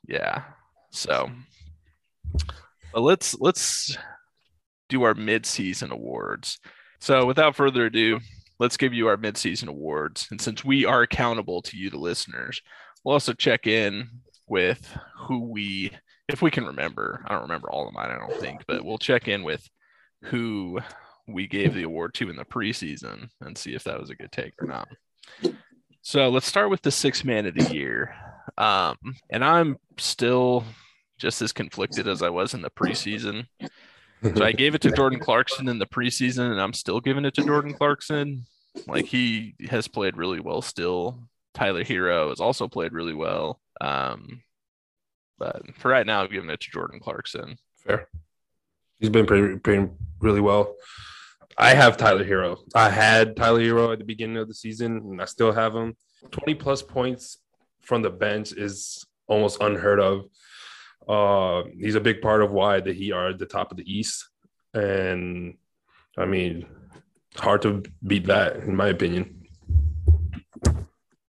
yeah so but let's let's do our mid-season awards so without further ado let's give you our mid-season awards and since we are accountable to you the listeners we'll also check in with who we if we can remember i don't remember all of mine i don't think but we'll check in with who we gave the award to in the preseason and see if that was a good take or not so let's start with the six man of the year um, and i'm still just as conflicted as i was in the preseason so I gave it to Jordan Clarkson in the preseason, and I'm still giving it to Jordan Clarkson. Like he has played really well still. Tyler Herro has also played really well. Um, but for right now, I'm giving it to Jordan Clarkson. Fair. He's been playing, playing really well. I have Tyler Herro. I had Tyler Herro at the beginning of the season, and I still have him. 20 plus points from the bench is almost unheard of. Uh, he's a big part of why the Heat are at the top of the East. And I mean, hard to beat that, in my opinion.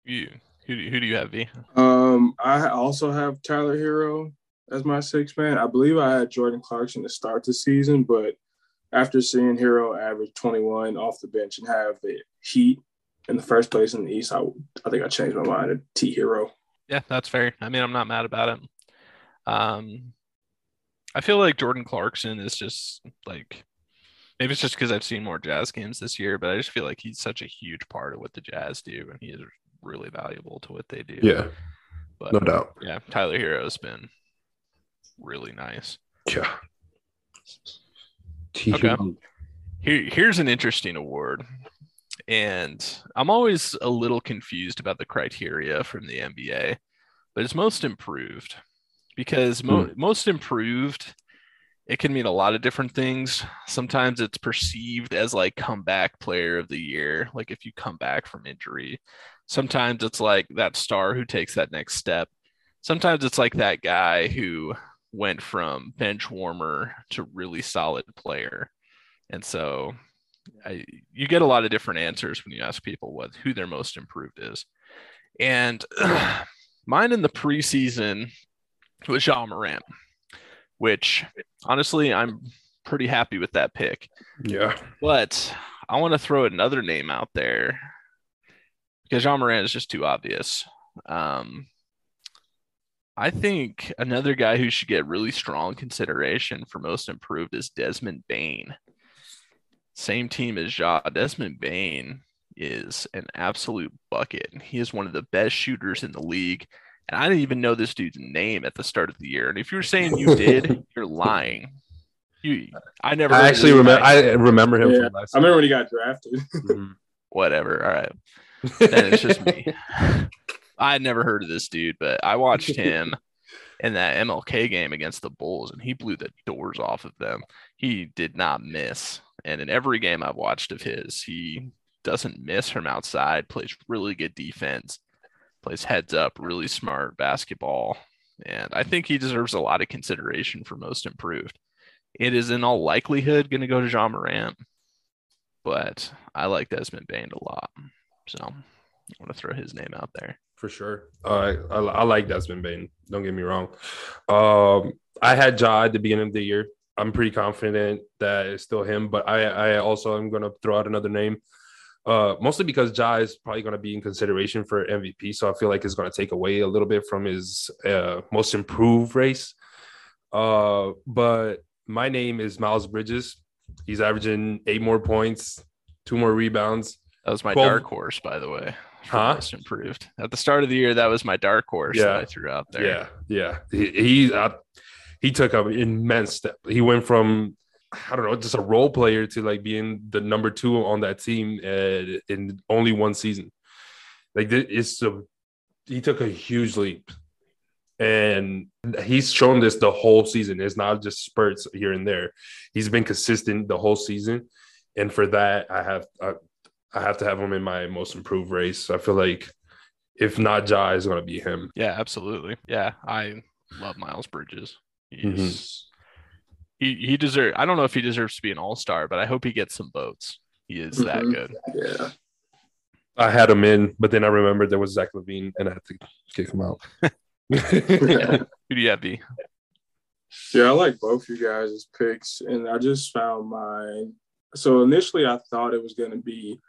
You who do, who do you have, V? Um, I also have Tyler Herro as my sixth man. I believe I had Jordan Clarkson to start the season, but after seeing Herro average 21 off the bench and have the Heat in the first place in the East, I, I think I changed my mind to T Herro. Yeah, that's fair. I mean, I'm not mad about it. Um, I feel like Jordan Clarkson is just like maybe it's just because I've seen more Jazz games this year, but I just feel like he's such a huge part of what the Jazz do, and he is really valuable to what they do. Yeah, but no doubt. yeah, Tyler Herro has been really nice. Yeah. Okay. Here, here's an interesting award. And I'm always a little confused about the criteria from the NBA, but it's most improved because mo- hmm. most improved, it can mean a lot of different things. Sometimes it's perceived as like comeback player of the year, like if you come back from injury. Sometimes it's like that star who takes that next step. Sometimes it's like that guy who went from bench warmer to really solid player. And so I, you get a lot of different answers when you ask people what who their most improved is. And mine in the preseason was Ja Morant, which honestly I'm pretty happy with that pick. Yeah. But I want to throw another name out there because Ja Morant is just too obvious. Um, I think another guy who should get really strong consideration for most improved is Desmond Bane. Same team as Ja. Desmond Bane is an absolute bucket. He is one of the best shooters in the league. And I didn't even know this dude's name at the start of the year. And if you're saying you did, you're lying. You, I never I actually remember. I remember him Yeah, from last. I remember when he got drafted. Mhm. Whatever. All right. Then it's just me. I had never heard of this dude, but I watched him in that MLK game against the Bulls, and he blew the doors off of them. He did not miss. And in every game I've watched of his, he doesn't miss from outside, plays really good defense, plays heads up, really smart basketball. And I think he deserves a lot of consideration for most improved. It is in all likelihood going to go to Ja Morant, but I like Desmond Bane a lot. So I want to throw his name out there. For sure. Uh, I, I like Desmond Bane. Don't get me wrong. Um, I had Ja at the beginning of the year. I'm pretty confident that it's still him, but I, I also am going to throw out another name. Uh, mostly because Ja is probably going to be in consideration for MVP, so I feel like it's going to take away a little bit from his uh, most improved race. Uh, but my name is Miles Bridges. He's averaging eight more points, two more rebounds. That was my 12 dark horse, by the way. Huh? Most improved. At the start of the year, that was my dark horse Yeah. that I threw out there. Yeah, yeah. He he, uh, he took an immense step. He went from I don't know, just a role player to like being the number two on that team uh, in only one season. Like it's a, he took a huge leap, and he's shown this the whole season. It's not just spurts here and there. He's been consistent the whole season, and for that, I have I, I have to have him in my most improved race. I feel like if not Ja is going to be him. Yeah, absolutely. Yeah, I love Miles Bridges. He's Mm-hmm. he he deserves. I don't know if he deserves to be an All Star, but I hope he gets some votes. He is that Mhm. good. Yeah. I had him in, but then I remembered there was Zach LaVine, and I had to kick him out. Yeah. Who do you have, B? Yeah, I like both you guys' picks, and I just found mine. So initially, I thought it was going to be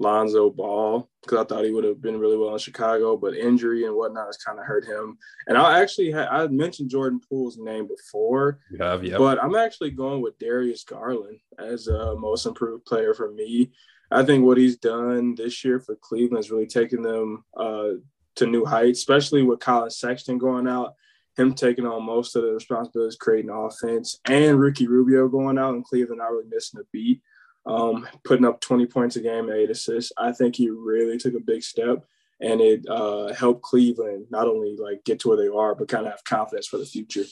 Lonzo Ball because I thought he would have been really well in Chicago, but injury and whatnot has kind of hurt him. And I actually had I mentioned Jordan Poole's name before, You have, but I'm actually going with Darius Garland as a most improved player for me. I think what he's done this year for Cleveland has really taken them uh, to new heights, especially with Collin Sexton going out, him taking on most of the responsibilities creating offense, and Ricky Rubio going out and Cleveland not really missing a beat, um, putting up 20 points a game eight assists. I think he really took a big step. And it uh, helped Cleveland not only like get to where they are, but kind of have confidence for the future.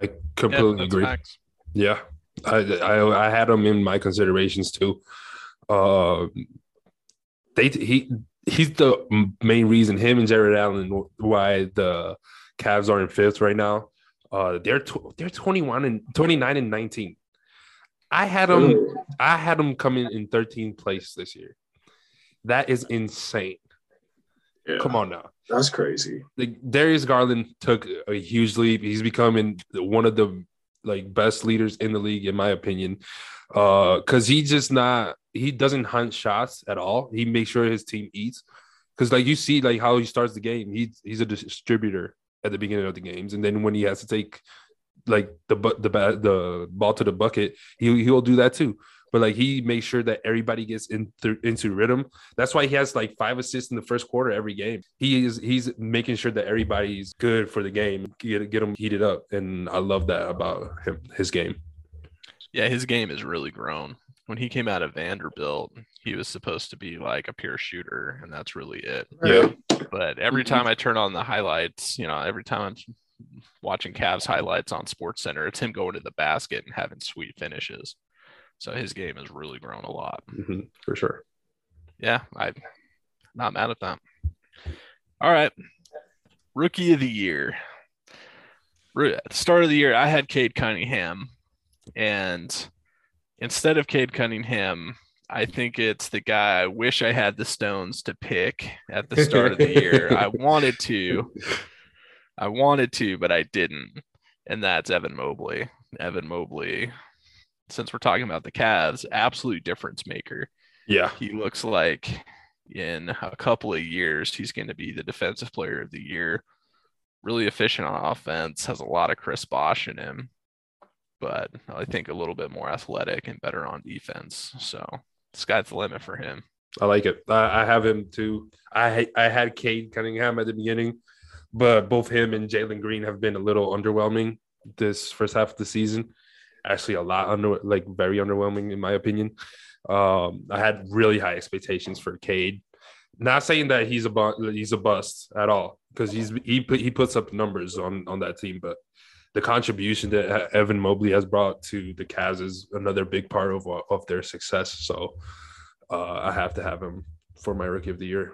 I completely that's agree. facts. Yeah, I, I I had him in my considerations too. Uh, they he he's the main reason him and Jarrett Allen why the Cavs are in fifth right now. Uh, they're tw- they're twenty one and twenty nine and nineteen. I had them. Really? I had them coming in 13th place this year. That is insane. Yeah, Come on now. that's crazy. like Darius Garland took a huge leap. He's becoming one of the like best leaders in the league, in my opinion. Uh, because he just not he doesn't hunt shots at all. He makes sure his team eats. Because like you see, like how he starts the game, he's he's a distributor at the beginning of the games, and then when he has to take like the bu- the ba- the ball to the bucket, he he'll do that too. But like he makes sure that everybody gets in th- into rhythm. That's why he has like five assists in the first quarter every game. He is he's making sure that everybody's good for the game, get get them heated up, and I love that about him his game. Yeah, his game has really grown. When he came out of Vanderbilt, he was supposed to be like a pure shooter, and that's really it. Yeah. But every Mhm. time I turn on the highlights, you know, every time I'm watching Cavs highlights on Sports Center, it's him going to the basket and having sweet finishes. So his game has really grown a lot. Mhm, for sure. Yeah, I'm not mad at that. All right. Rookie of the year. At the start of the year, I had Cade Cunningham. And instead of Cade Cunningham, I think it's the guy I wish I had the stones to pick at the start of the year. I wanted to. I wanted to, but I didn't. And that's Evan Mobley. Evan Mobley, since we're talking about the Cavs, absolute difference maker Yeah, he looks like in a couple of years he's going to be the defensive player of the year. Really efficient on offense, has a lot of Chris Bosh in him, but I think a little bit more athletic and better on defense. So sky's the limit for him. I like it. I, I have him too. I I had Cade Cunningham at the beginning, but both him and Jalen Green have been a little underwhelming this first half of the season. Actually, a lot under like very underwhelming in my opinion. Um, I had really high expectations for Cade, not saying that he's a bu- he's a bust at all because he's he put, he puts up numbers on on that team, but the contribution that Evan Mobley has brought to the Cavs is another big part of of their success. So uh, I have to have him for my rookie of the year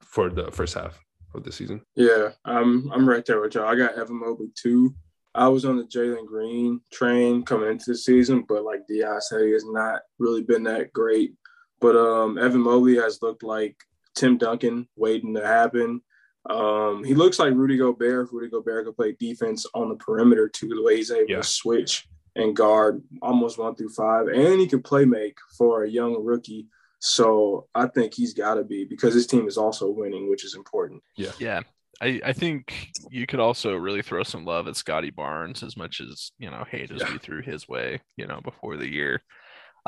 for the first half of the season. Yeah, I'm I'm right there with y'all. I got Evan Mobley too. I was on the Jalen Green train coming into the season, but like Di said, he has not really been that great. But um, Evan Mobley has looked like Tim Duncan waiting to happen. Um, he looks like Rudy Gobert. If Rudy Gobert could play defense on the perimeter too, the way he's able Yeah. to switch and guard almost one through five, and he can play make for a young rookie. So I think he's got to be because his team is also winning, which is important. Yeah. Yeah. I, I think you could also really throw some love at Scottie Barnes as much as, you know, hate as Yeah. we threw his way, you know, before the year.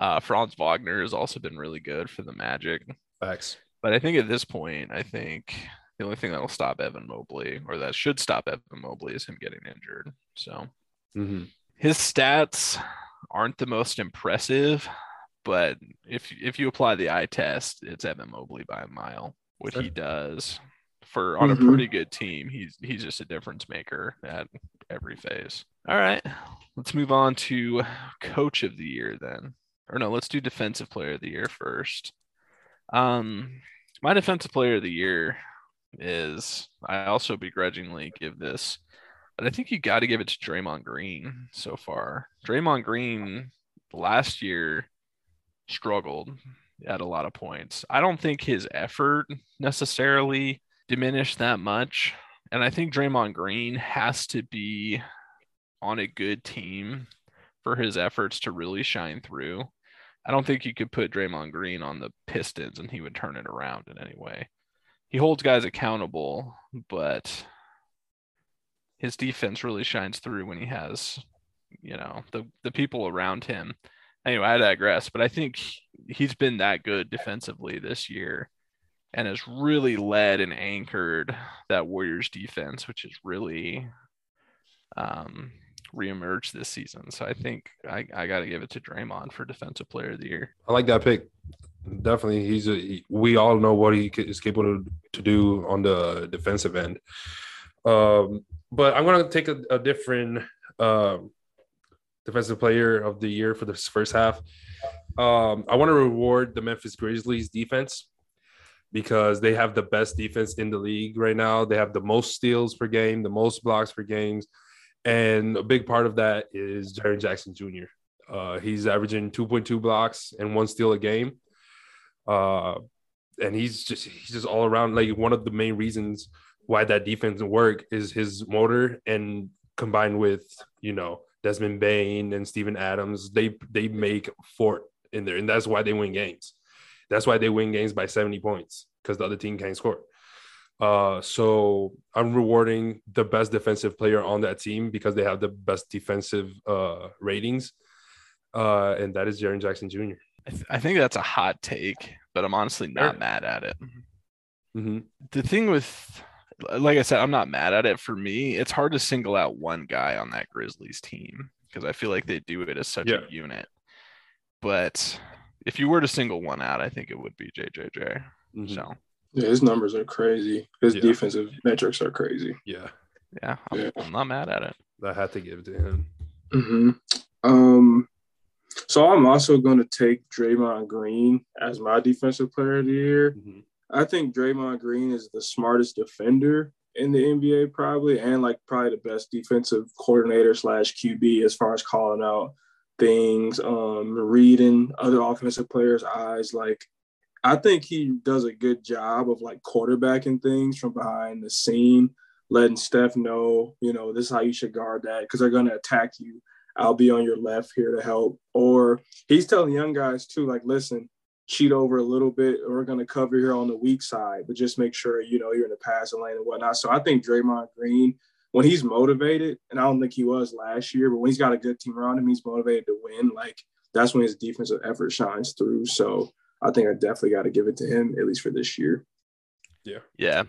Uh, Franz Wagner has also been really good for the Magic. Facts. But I think at this point, I think the only thing that'll stop Evan Mobley or that should stop Evan Mobley is him getting injured. So hmm his stats aren't the most impressive, but if if you apply the eye test, it's Evan Mobley by a mile. What he does for on Mhm. a pretty good team, he's he's just a difference maker at every phase. All right, let's move on to coach of the year then. Or no, let's do defensive player of the year first. Um, my defensive player of the year is I also begrudgingly give this but I think you got to give it to Draymond Green so far. Draymond Green last year struggled mm-hmm. at a lot of points. I don't think his effort necessarily diminished that much. And I think Draymond Green has to be on a good team for his efforts to really shine through. I don't think you could put Draymond Green on the Pistons and he would turn it around in any way. He holds guys accountable, but his defense really shines through when he has, you know, the the people around him. Anyway, I digress, but I think he's been that good defensively this year and has really led and anchored that Warriors defense, which has really um reemerged this season. So I think I, I got to give it to Draymond for defensive player of the year. I like that pick. Definitely, he's a. he- we all know what he is capable to, to do on the defensive end. Um, but I'm gonna take a, a different um, defensive player of the year for this first half. Um, I want to reward the Memphis Grizzlies defense because they have the best defense in the league right now. They have the most steals per game, the most blocks per games, and a big part of that is Jaren Jackson Jr. Uh, he's averaging 2.2 blocks and one steal a game. Uh, and he's just he's just all around like one of the main reasons why that defense work is his motor and combined with you know Desmond Bane and Steven Adams, they they make fort in there, and that's why they win games. That's why they win games by 70 points because the other team can't score. Uh, so I'm rewarding the best defensive player on that team because they have the best defensive uh, ratings, uh, and that is Jaren Jackson Jr. I, th- I think that's a hot take, but I'm honestly not Sure. mad at it. Mm-hmm. the thing with like I said, I'm not mad at it. For me, it's hard to single out one guy on that Grizzlies team because I feel like they do it as such Yeah. a unit. But if you were to single one out, I think it would be JJJ. Mhm. So Yeah, his numbers are crazy. His Yeah. defensive metrics are crazy. Yeah, yeah, I'm, Yeah. I'm not mad at it. I had to give it to him. hmm Um, so I'm also going to take Draymond Green as my defensive player of the year. Mhm. I think Draymond Green is the smartest defender in the NBA, probably, and like probably the best defensive coordinator slash QB as far as calling out things, um, reading other offensive players' eyes. Like, I think he does a good job of like quarterbacking things from behind the scene, letting Steph know, you know, this is how you should guard that because they're going to attack you. I'll be on your left here to help. Or he's telling young guys too, like, listen, cheat over a little bit. We're going to cover here on the weak side, but just make sure, you know, you're in the passing lane and whatnot. So I think Draymond Green, when he's motivated, and I don't think he was last year, but when he's got a good team around him, he's motivated to win. Like, that's when his defensive effort shines through. So I think I definitely got to give it to him, at least for this year. Yeah. Yeah.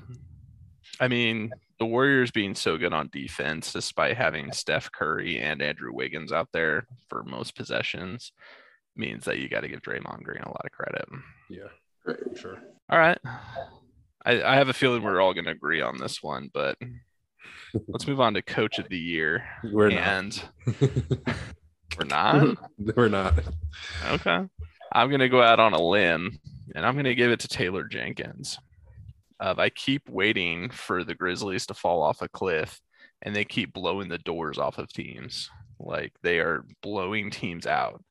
I mean, the Warriors being so good on defense, despite having Steph Curry and Andrew Wiggins out there for most possessions, means that you got to give Draymond Green a lot of credit. Yeah, sure. All right. I, I have a feeling we're all going to agree on this one, but let's move on to coach of the year. We're not. and we're not. We're not. Okay. I'm going to go out on a limb and I'm going to give it to Taylor Jenkins. Uh, I keep waiting for the Grizzlies to fall off a cliff and they keep blowing the doors off of teams. Like they are blowing teams out,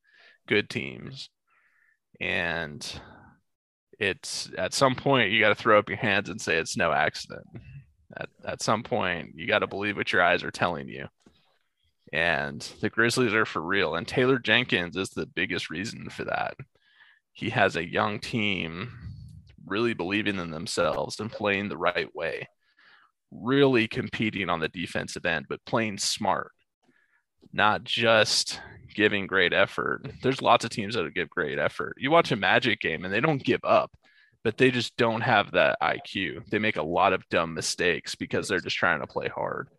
good teams. And it's at some point you got to throw up your hands and say it's no accident. At, at some point, you got to believe what your eyes are telling you. And the Grizzlies are for real. And Taylor Jenkins is the biggest reason for that. He has a young team really believing in themselves and playing the right way, really competing on the defensive end, but playing smart, not just giving great effort. There's lots of teams that give great effort. You watch a Magic game and they don't give up, but they just don't have that IQ. They make a lot of dumb mistakes because they're just trying to play hard.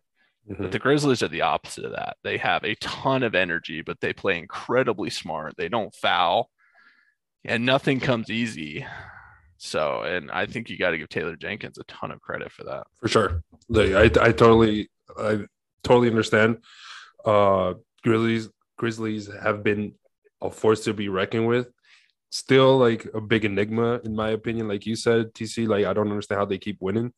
Mhm. But the Grizzlies are the opposite of that. They have a ton of energy, but they play incredibly smart. They don't foul, and nothing comes easy. So, and I think you got to give Taylor Jenkins a ton of credit for that. for sure. I I totally I totally understand. Uh, Grizzlies Grizzlies have been a force to be reckoned with. Still, like a big enigma in my opinion. Like you said, TC. Like I don't understand how they keep winning.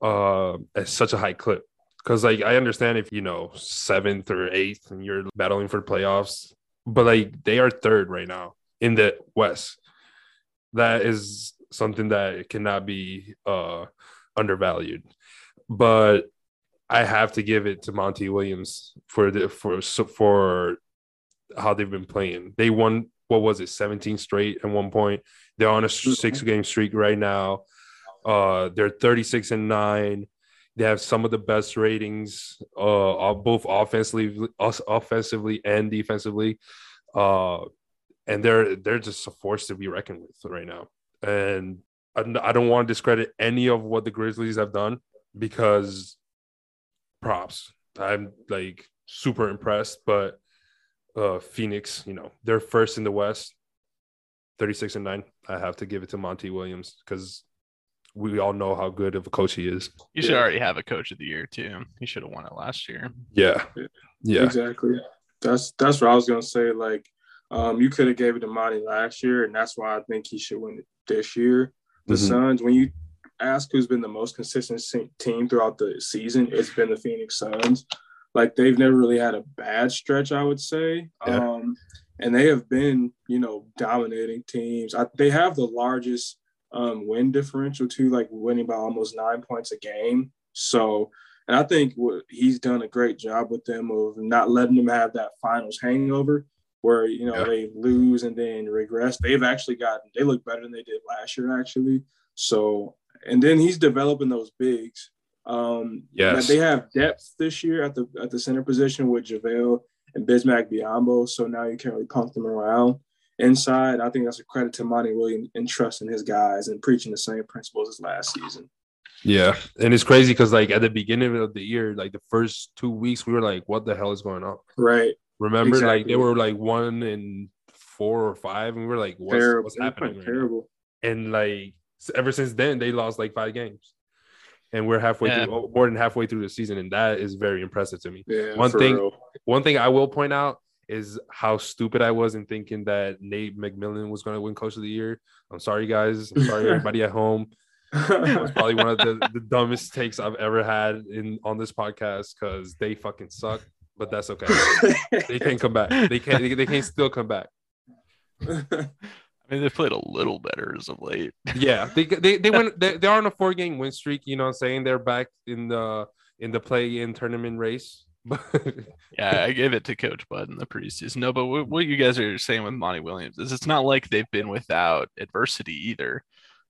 Uh, at such a high clip. Because like I understand if you know seventh or eighth and you're battling for playoffs, but like they are third right now in the West. That is something that cannot be uh undervalued. But I have to give it to Monty Williams for the for for how they've been playing. They won what was it, 17 straight at one point. They're on a six game streak right now. Uh they're 36 and 9. They have some of the best ratings uh both offensively us- offensively and defensively. Uh and they're they're just a force to be reckoned with right now. And I don't want to discredit any of what the Grizzlies have done because props. I'm like super impressed, but uh Phoenix, you know, they're first in the West, 36 and 9. I have to give it to Monty Williams because we all know how good of a coach he is. You should Yeah. already have a coach of the year too. He should have won it last year. Yeah. Yeah. Exactly. That's that's what I was gonna say. Like, um, you could have gave it to Monty last year, and that's why I think he should win it this year. The Mhm. Suns, when you ask who's been the most consistent team throughout the season, it's been the Phoenix Suns. Like they've never really had a bad stretch, I would say. Yeah. Um, and they have been, you know, dominating teams. I, they have the largest um, win differential too, like winning by almost nine points a game. So, and I think what he's done a great job with them of not letting them have that finals hangover where, you know, Yeah. they lose and then regress. They've actually gotten, they look better than they did last year, actually. So, and then he's developing those bigs. Um, Yes. They have depth this year at the at the center position with JaVale and Bismack Biyombo. So now you can't really pump them around inside. I think that's a credit to Monty Williams and trusting his guys and preaching the same principles as last season. Yeah. And it's crazy because like at the beginning of the year, like the first two weeks, we were like, what the hell is going on? Right. Remember, like they were like one and four or five, and we were like, what's, terrible. what's happening? right now? terrible. and like ever since then they lost like five games. And we're halfway Yeah. through more than halfway through the season and that is very impressive to me. Yeah. One thing- real. one thing i will point out is how stupid i was in thinking that nate mcmillan was going to win coach of the year. I'm sorry guys. I'm sorry everybody at home. That was probably one of the, the dumbest takes i've ever had in on this podcast because they fucking suck but that's okay. They can't come back. They can't they, they can't still come back I mean, they've played a little better as of late. Yeah, they they they went they, they're on a four game win streak. You know, what I'm saying they're back in the in the play in tournament race. Yeah, I gave it to Coach Bud in the preseason. No, but what, what you guys are saying with Monty Williams is it's not like they've been without adversity either.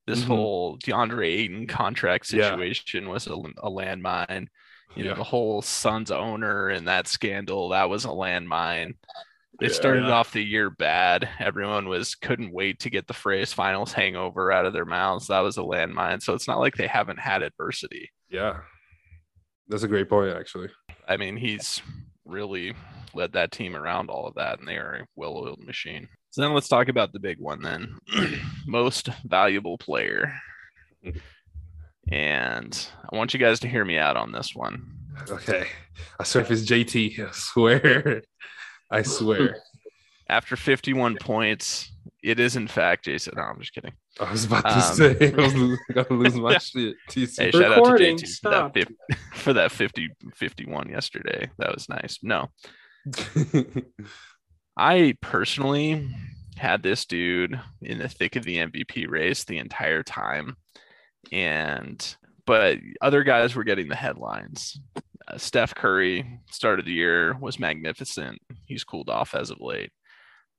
This Mhm. whole DeAndre Ayton contract Yeah. situation was a, a landmine. You know, the whole Suns owner and that scandal that was a landmine. They Yeah. started Yeah. off the year bad. Everyone was couldn't wait to get the phrase finals hangover out of their mouths. That was a landmine. So it's not like they haven't had adversity. yeah, that's a great point, actually. I mean, he's really led that team around all of that, and they are a well-oiled machine. So then let's talk about the big one then. Most valuable player. and I want you guys to hear me out on this one. Okay. I swear if it's JT, I swear. I swear. After 51 points, it is in fact Jayson. No, I'm just kidding. I was about to Um, say I was gonna lose my shit. TC. Hey, shout out to JT for that, 50, for that 50 51 yesterday. That was nice. No, I personally had this dude in the thick of the MVP race the entire time. And, but other guys were getting the headlines. Steph Curry, start of the year, was magnificent. He's cooled off as of late.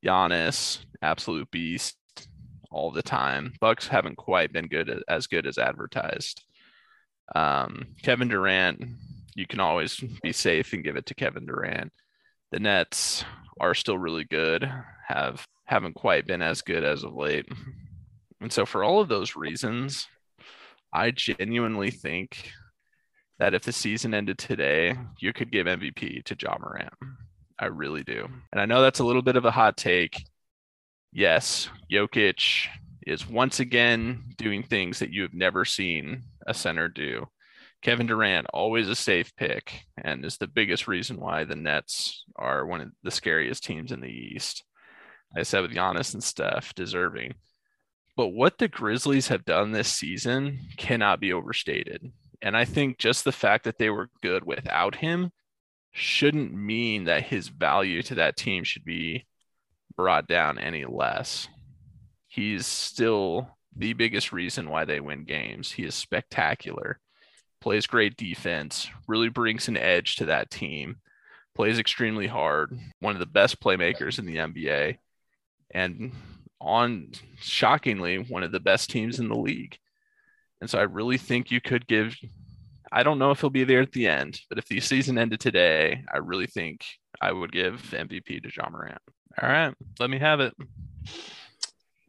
Giannis, absolute beast all the time. Bucks haven't quite been good as good as advertised. Um, Kevin Durant, you can always be safe and give it to Kevin Durant. The Nets are still really good, have haven't quite been as good as of late. And so for all of those reasons, I genuinely think that if the season ended today, you could give MVP to Ja Morant. I really do. And I know that's a little bit of a hot take. Yes, Jokic is once again doing things that you have never seen a center do. Kevin Durant, always a safe pick, and is the biggest reason why the Nets are one of the scariest teams in the East. I said with Giannis and Steph, deserving. But what the Grizzlies have done this season cannot be overstated. And I think just the fact that they were good without him shouldn't mean that his value to that team should be brought down any less. He's still the biggest reason why they win games. He is spectacular, plays great defense, really brings an edge to that team, plays extremely hard, one of the best playmakers in the NBA, and on shockingly, one of the best teams in the league. And so I really think you could give. I don't know if he'll be there at the end, but if the season ended today, I really think I would give MVP to Ja Morant. All right, let me have it.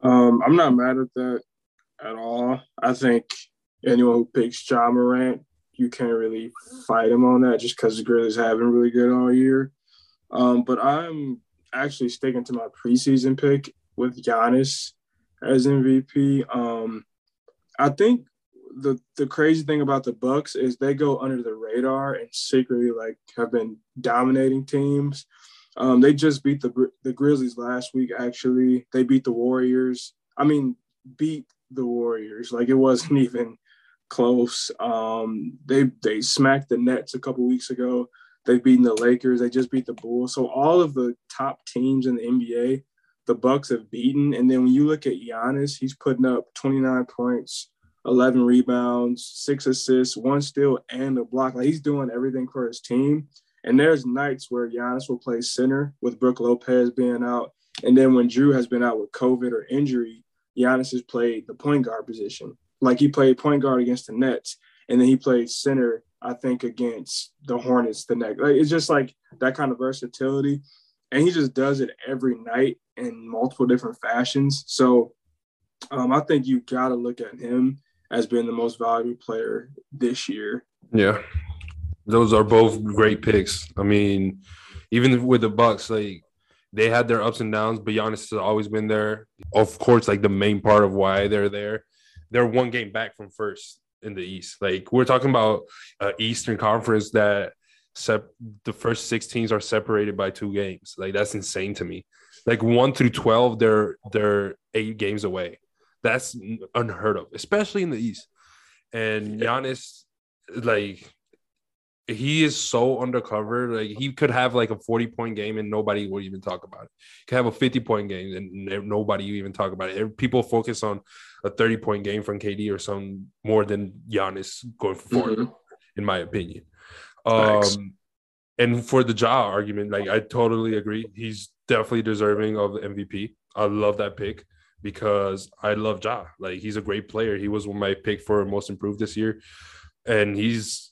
Um, I'm not mad at that at all. I think anyone who picks Ja Morant, you can't really fight him on that just because the Grizzlies have been really good all year. Um, but I'm actually sticking to my preseason pick with Giannis as MVP. Um, I think the the crazy thing about the Bucks is they go under the radar and secretly like have been dominating teams. Um, they just beat the the Grizzlies last week. Actually, they beat the Warriors. I mean, beat the Warriors. Like it wasn't even close. Um, they they smacked the Nets a couple weeks ago. They've beaten the Lakers. They just beat the Bulls. So all of the top teams in the NBA, the Bucks have beaten. And then when you look at Giannis, he's putting up 29 points, 11 rebounds, six assists, one steal, and a block. Like he's doing everything for his team. And there's nights where Giannis will play center with Brook Lopez being out. And then when Jrue has been out with COVID or injury, Giannis has played the point guard position. Like he played point guard against the Nets, and then he played center, I think, against the Hornets the next. Like it's just like that kind of versatility. And he just does it every night in multiple different fashions. So um, I think you got to look at him as being the most valuable player this year. Yeah, those are both great picks. I mean, even with the Bucks, like they had their ups and downs, but Giannis has always been there. Of course, like the main part of why they're there. They're one game back from first in the East. Like we're talking about uh, Eastern Conference that sep- the first six teams are separated by two games. Like that's insane to me. Like one through twelve, they're they're eight games away. That's unheard of, especially in the East. And Giannis, like he is so undercover. Like he could have like a 40 point game and nobody would even talk about it. He could have a 50 point game and nobody would even talk about it. People focus on a 30 point game from KD or some more than Giannis going for 40, Mhm. in my opinion. Thanks. Um and for the Ja argument, like I totally agree. He's definitely deserving of MVP. I love that pick because I love Ja. Like he's a great player. He was one of my pick for most improved this year. And he's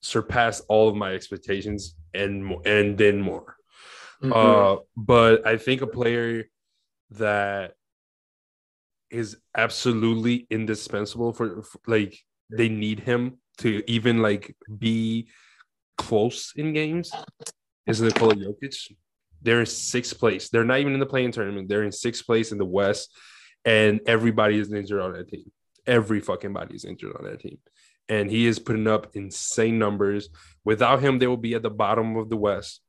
surpassed all of my expectations and and then more. Mhm. Uh, but I think a player that is absolutely indispensable for, for- like they need him to even like be close in games is Nikola Jokic. They're in sixth place. They're not even in the play-in tournament. They're in sixth place in the West, and everybody is injured on that team. every fucking body is injured on that team. And he is putting up insane numbers. Without him, they will be at the bottom of the West.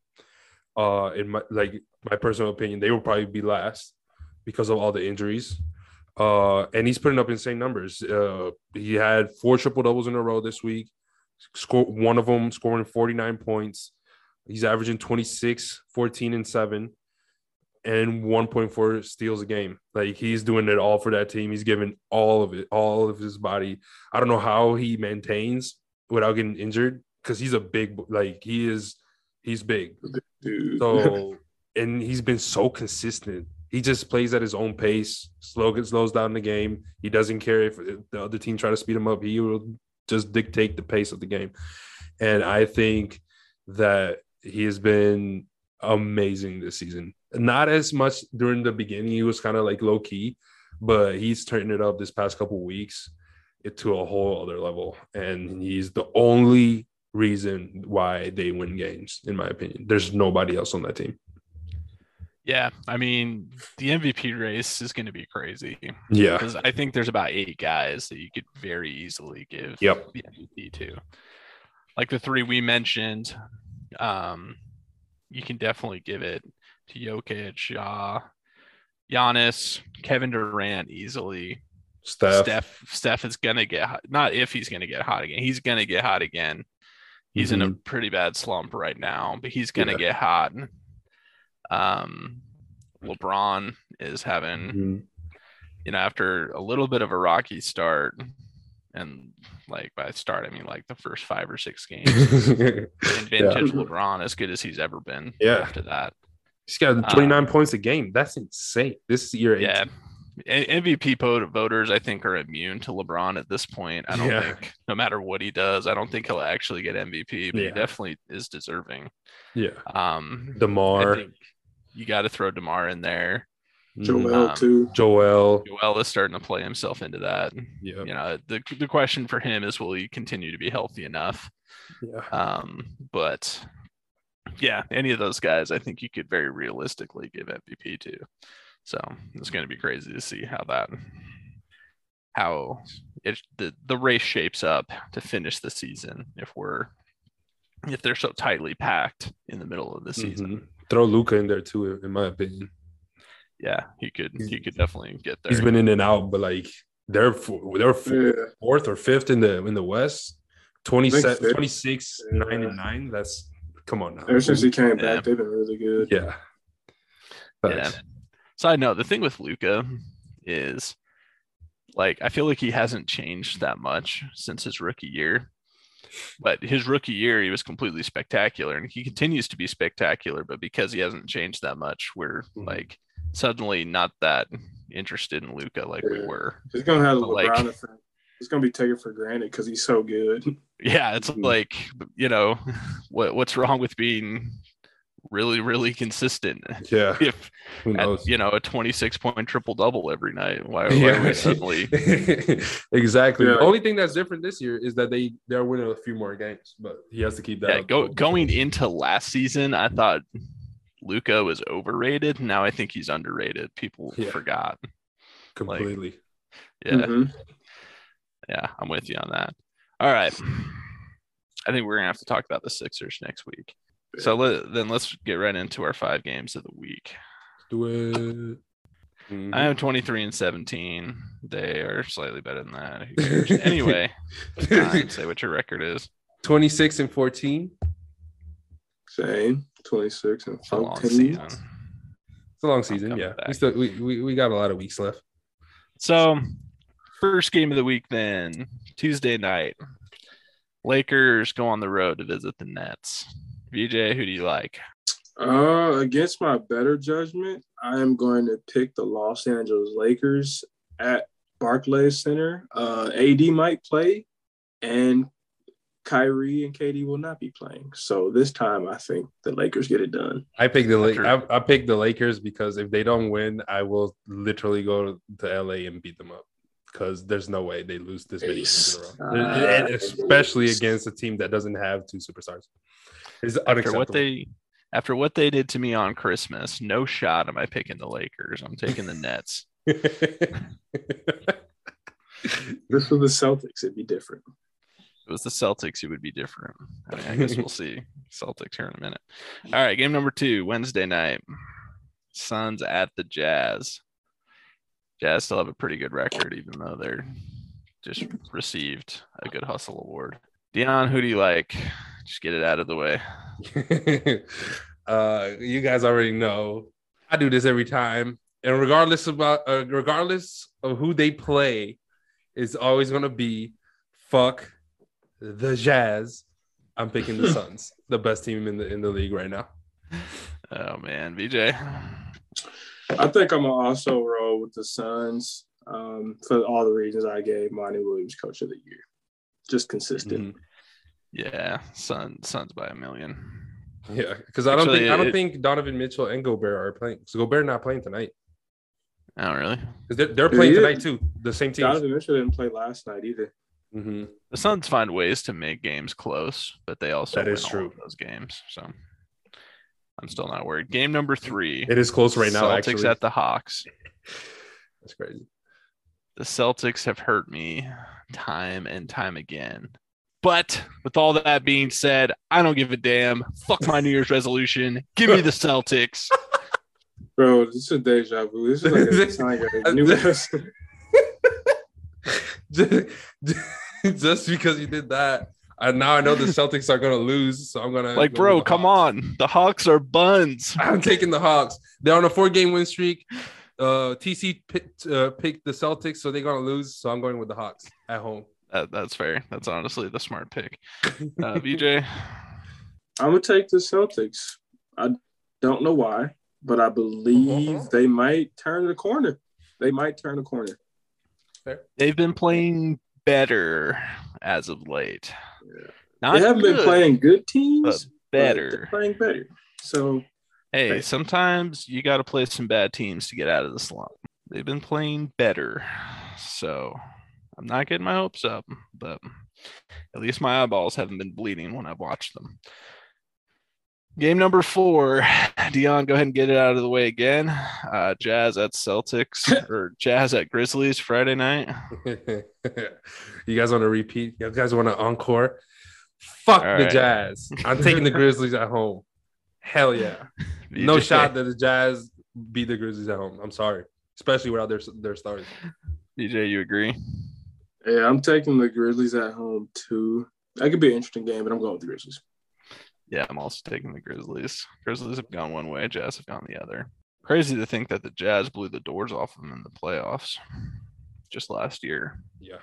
Uh, in my like my personal opinion, they will probably be last because of all the injuries. Uh, and he's putting up insane numbers. Uh, he had four triple doubles in a row this week. Score one of them scoring 49 points. He's averaging 26, 14, and 7, and 1.4 steals a game. Like he's doing it all for that team. He's giving all of it, all of his body. I don't know how he maintains without getting injured because he's a big, like he is, he's big. Dude. So, and he's been so consistent. He just plays at his own pace, slow slows down the game. He doesn't care if the other team try to speed him up. He will just dictate the pace of the game. And I think that he has been amazing this season. Not as much during the beginning. He was kind of like low key, but he's turning it up this past couple weeks to a whole other level. And he's the only reason why they win games, in my opinion. There's nobody else on that team. Yeah, I mean, the MVP race is going to be crazy Yeah. because I think there's about eight guys that you could very easily give Yep. the MVP to. Like the three we mentioned, um, you can definitely give it to Jokic, Ja, Giannis, Kevin Durant easily. Steph. Steph, Steph is gonna get hot. Not if he's gonna get hot again. He's gonna get hot again. He's in a pretty bad slump right now, but he's gonna Yeah. get hot. Um, LeBron is having Mhm. you know, after a little bit of a rocky start, and like by start, I mean like the first five or six games, and yeah. vintage LeBron as good as he's ever been. Yeah. After that, He's got 29 points a game. That's insane. This is year eight. yeah. A- MVP voters, I think, are immune to LeBron at this point. I don't Yeah. think, no matter what he does, I don't think he'll actually get MVP, but he definitely is deserving. Yeah. Um, I DeMar, think you got to throw DeMar in there. Joel Um, too. Joel. Joel is starting to play himself into that. Yeah. You know, the the question for him is, will he continue to be healthy enough? Yeah. Um, but yeah, any of those guys, I think you could very realistically give MVP to. So it's going to be crazy to see how that, how it the the race shapes up to finish the season. If we're if they're so tightly packed in the middle of the season, Mhm. Throw Luka in there too, in my opinion. Yeah, he could he could definitely get there. He's been in and out, but like they're they're Yeah. fourth or fifth in the in the West. 27, 26, Yeah. 9 and 9. That's come on now. Ever since he came Yeah. back, they've been really good. Yeah. Yeah. Side note: the thing with Luka is, like, I feel like he hasn't changed that much since his rookie year. But his rookie year, he was completely spectacular, and he continues to be spectacular. But because he hasn't changed that much, we're Mhm. like suddenly not that interested in Luka like we were. He's gonna have the But, like- LeBron effect. He's gonna be taken for granted because he's so good. Yeah, it's Mhm. like you know, what what's wrong with being really really consistent? Yeah. If Who at, you know a 26 point triple double every night, why, why Yeah. are we suddenly? exactly. Yeah. The only thing that's different this year is that they they're winning a few more games, but he has to keep that. Yeah, go, going into last season, I thought Luka was overrated. Now I think he's underrated. People Yeah. forgot. completely. Yeah, Mhm. yeah, I'm with you on that. All right, I think we're gonna have to talk about the Sixers next week. So let, then let's get right into our five games of the week. Do it. Mhm. I have 23 and 17. They are slightly better than that. Anyway, say what your record is. 26 and 14. Same. 26 and It's a long 14. season. It's a long season. Yeah. back. We still we, we, we got a lot of weeks left. So, first game of the week, then Tuesday night, Lakers go on the road to visit the Nets. VJ, who do you like? Uh, against my better judgment, I am going to pick the Los Angeles Lakers at Barclays Center. Uh, AD might play, and Kyrie and KD will not be playing. So this time, I think the Lakers get it done. I pick the After- La- I, I picked the Lakers because if they don't win, I will literally go to LA and beat them up. Because there's no way they lose this many games in a row, Uh, especially against a team that doesn't have two superstars. It's After what they after what they did to me on Christmas, no shot am I picking the Lakers. I'm taking the Nets. This was the Celtics. It'd be different. It was the Celtics, it would be different. I, mean, I guess we'll see Celtics here in a minute. All right, game number two, Wednesday night. Suns at the Jazz. Jazz still have a pretty good record, even though they're just received a good hustle award. Dion, who do you like? Just get it out of the way. uh, you guys already know I do this every time, and regardless about uh, regardless of who they play, it's always gonna be fuck the Jazz. I'm picking the Suns, the best team in the in the league right now. Oh man, BJ. I think I'm gonna also roll with the Suns um, for all the reasons I gave Monty Williams Coach of the Year. Just consistent. Mhm. Yeah, Sun Suns by a million. Yeah, because I don't Actually, think I don't it- think Donovan Mitchell and Gobert are playing. So Gobert not playing tonight Oh really? because they're, they're playing he tonight too. The same team. Donovan Mitchell didn't play last night either. Hmm The Suns find ways to make games close, but they also That is win all true. of those games. So I'm still not worried. Game number three. It is close right now. Celtics actually, at the Hawks. that's crazy. The Celtics have hurt me time and time again. But with all that being said, I don't give a damn. Fuck my New Year's resolution. Give me the Celtics. Bro, this is a deja vu. This is like a sign of new just, just because you did that, and now I know the Celtics are gonna lose, so I'm gonna Like, go bro, come Hawks. on. The Hawks are buns. I'm taking the Hawks. They're on a four-game win streak. Uh, TC picked, uh, picked the Celtics, so they're gonna lose. So I'm going with the Hawks at home. That, that's fair. That's honestly the smart pick. Uh, VJ, I'm gonna take the Celtics. I don't know why, but I believe they might turn the corner. They might turn the corner. they've been playing better as of late. Yeah. Not they haven't been playing good teams. better. playing better. So Hey, Right. sometimes you got to play some bad teams to get out of the slump. They've been playing better. So I'm not getting my hopes up, but at least my eyeballs haven't been bleeding when I've watched them. Game number four, Dion, go ahead and get it out of the way again. Uh, Jazz at Celtics or Jazz at Grizzlies Friday night. you guys want to repeat? You guys want to encore? Fuck All the right. Jazz. I'm taking the Grizzlies at home. Hell yeah. No shot that the Jazz beat the Grizzlies at home. I'm sorry, especially without their their stars. DJ, you agree? yeah, I'm taking the Grizzlies at home too. That could be an interesting game, but I'm going with the Grizzlies. Yeah, I'm also taking the Grizzlies. Grizzlies have gone one way, Jazz have gone the other. Crazy to think that the Jazz blew the doors off them in the playoffs just last year. Yeah,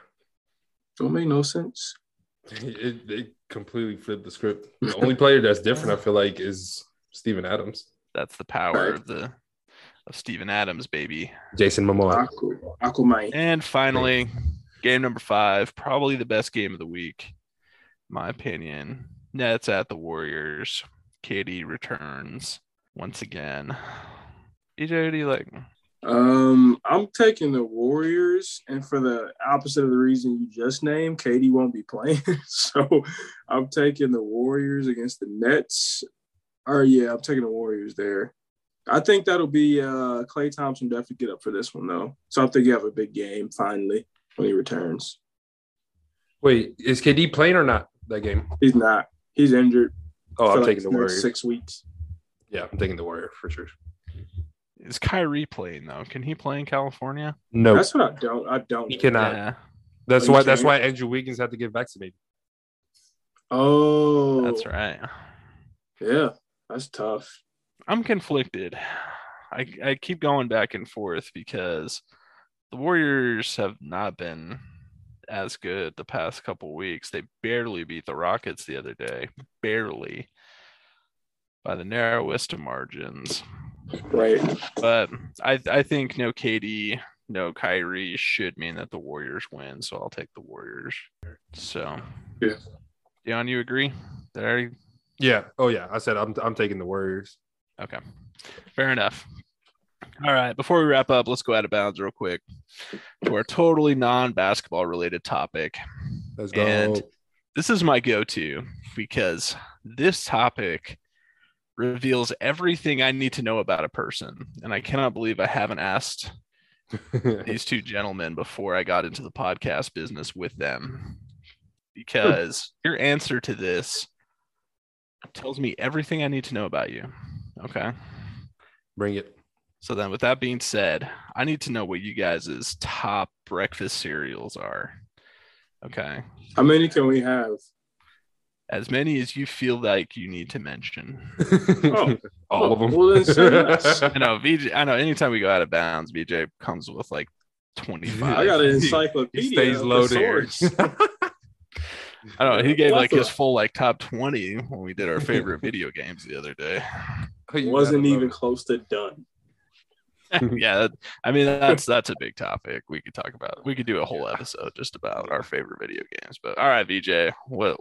Don't make no sense. it, it completely flipped the script. The only player that's different, I feel like, is Steven Adams, That's the power Right. of the of Steven Adams, baby. Jason Momoa. Aqua, Aquaman. And finally, game number five, probably the best game of the week, in my opinion. Nets at the Warriors. KD returns once again. EJ, who do you like? Um, I'm taking the Warriors, and for the opposite of the reason you just named, KD won't be playing. so I'm taking the Warriors against the Nets. Or yeah, I'm taking the Warriors there. I think that'll be uh Klay Thompson definitely get up for this one though. So I think you have a big game finally when he returns. Wait, is KD playing or not that game? He's not. He's injured. Oh, I'm like taking the next Warriors. Six weeks. Yeah, I'm taking the Warrior for sure. Is Kyrie playing though? Can he play in California? No, That's what I don't. I don't. he know. cannot. yeah, That's Are why. That's why Andrew Wiggins had to get vaccinated. Oh, that's right. Yeah, that's tough. I'm conflicted. I I keep going back and forth because the Warriors have not been as good the past couple weeks. They barely beat the Rockets the other day, barely by the narrowest of margins. Right. But I I think no KD, no Kyrie should mean that the Warriors win, so I'll take the Warriors. So, Yeah. Dion, you agree? Did I already Yeah. Oh yeah. I said I'm. I'm taking the Warriors. Okay, fair enough. All right, before we wrap up, let's go out of bounds real quick to our totally non basketball related topic. Let's go. And- This is my go to because this topic reveals everything I need to know about a person. And I cannot believe I haven't asked these two gentlemen before I got into the podcast business with them because your answer to this tells me everything I need to know about you. Okay. Bring it. So then with that being said, I need to know what you guys' top breakfast cereals are. Okay. How many can we have? As many as you feel like you need to mention. Oh. All of them. Well, then say less. I know VJ I know anytime we go out of bounds, VJ comes with like 25. I got an He- encyclopedia. He stays of loaded. source. I don't know. He gave like his full like top 20 when we did our favorite video games the other day. You Wasn't even close to done. yeah, I mean that's that's a big topic. We could talk about. We could do a whole episode just about our favorite video games. But all right, VJ, what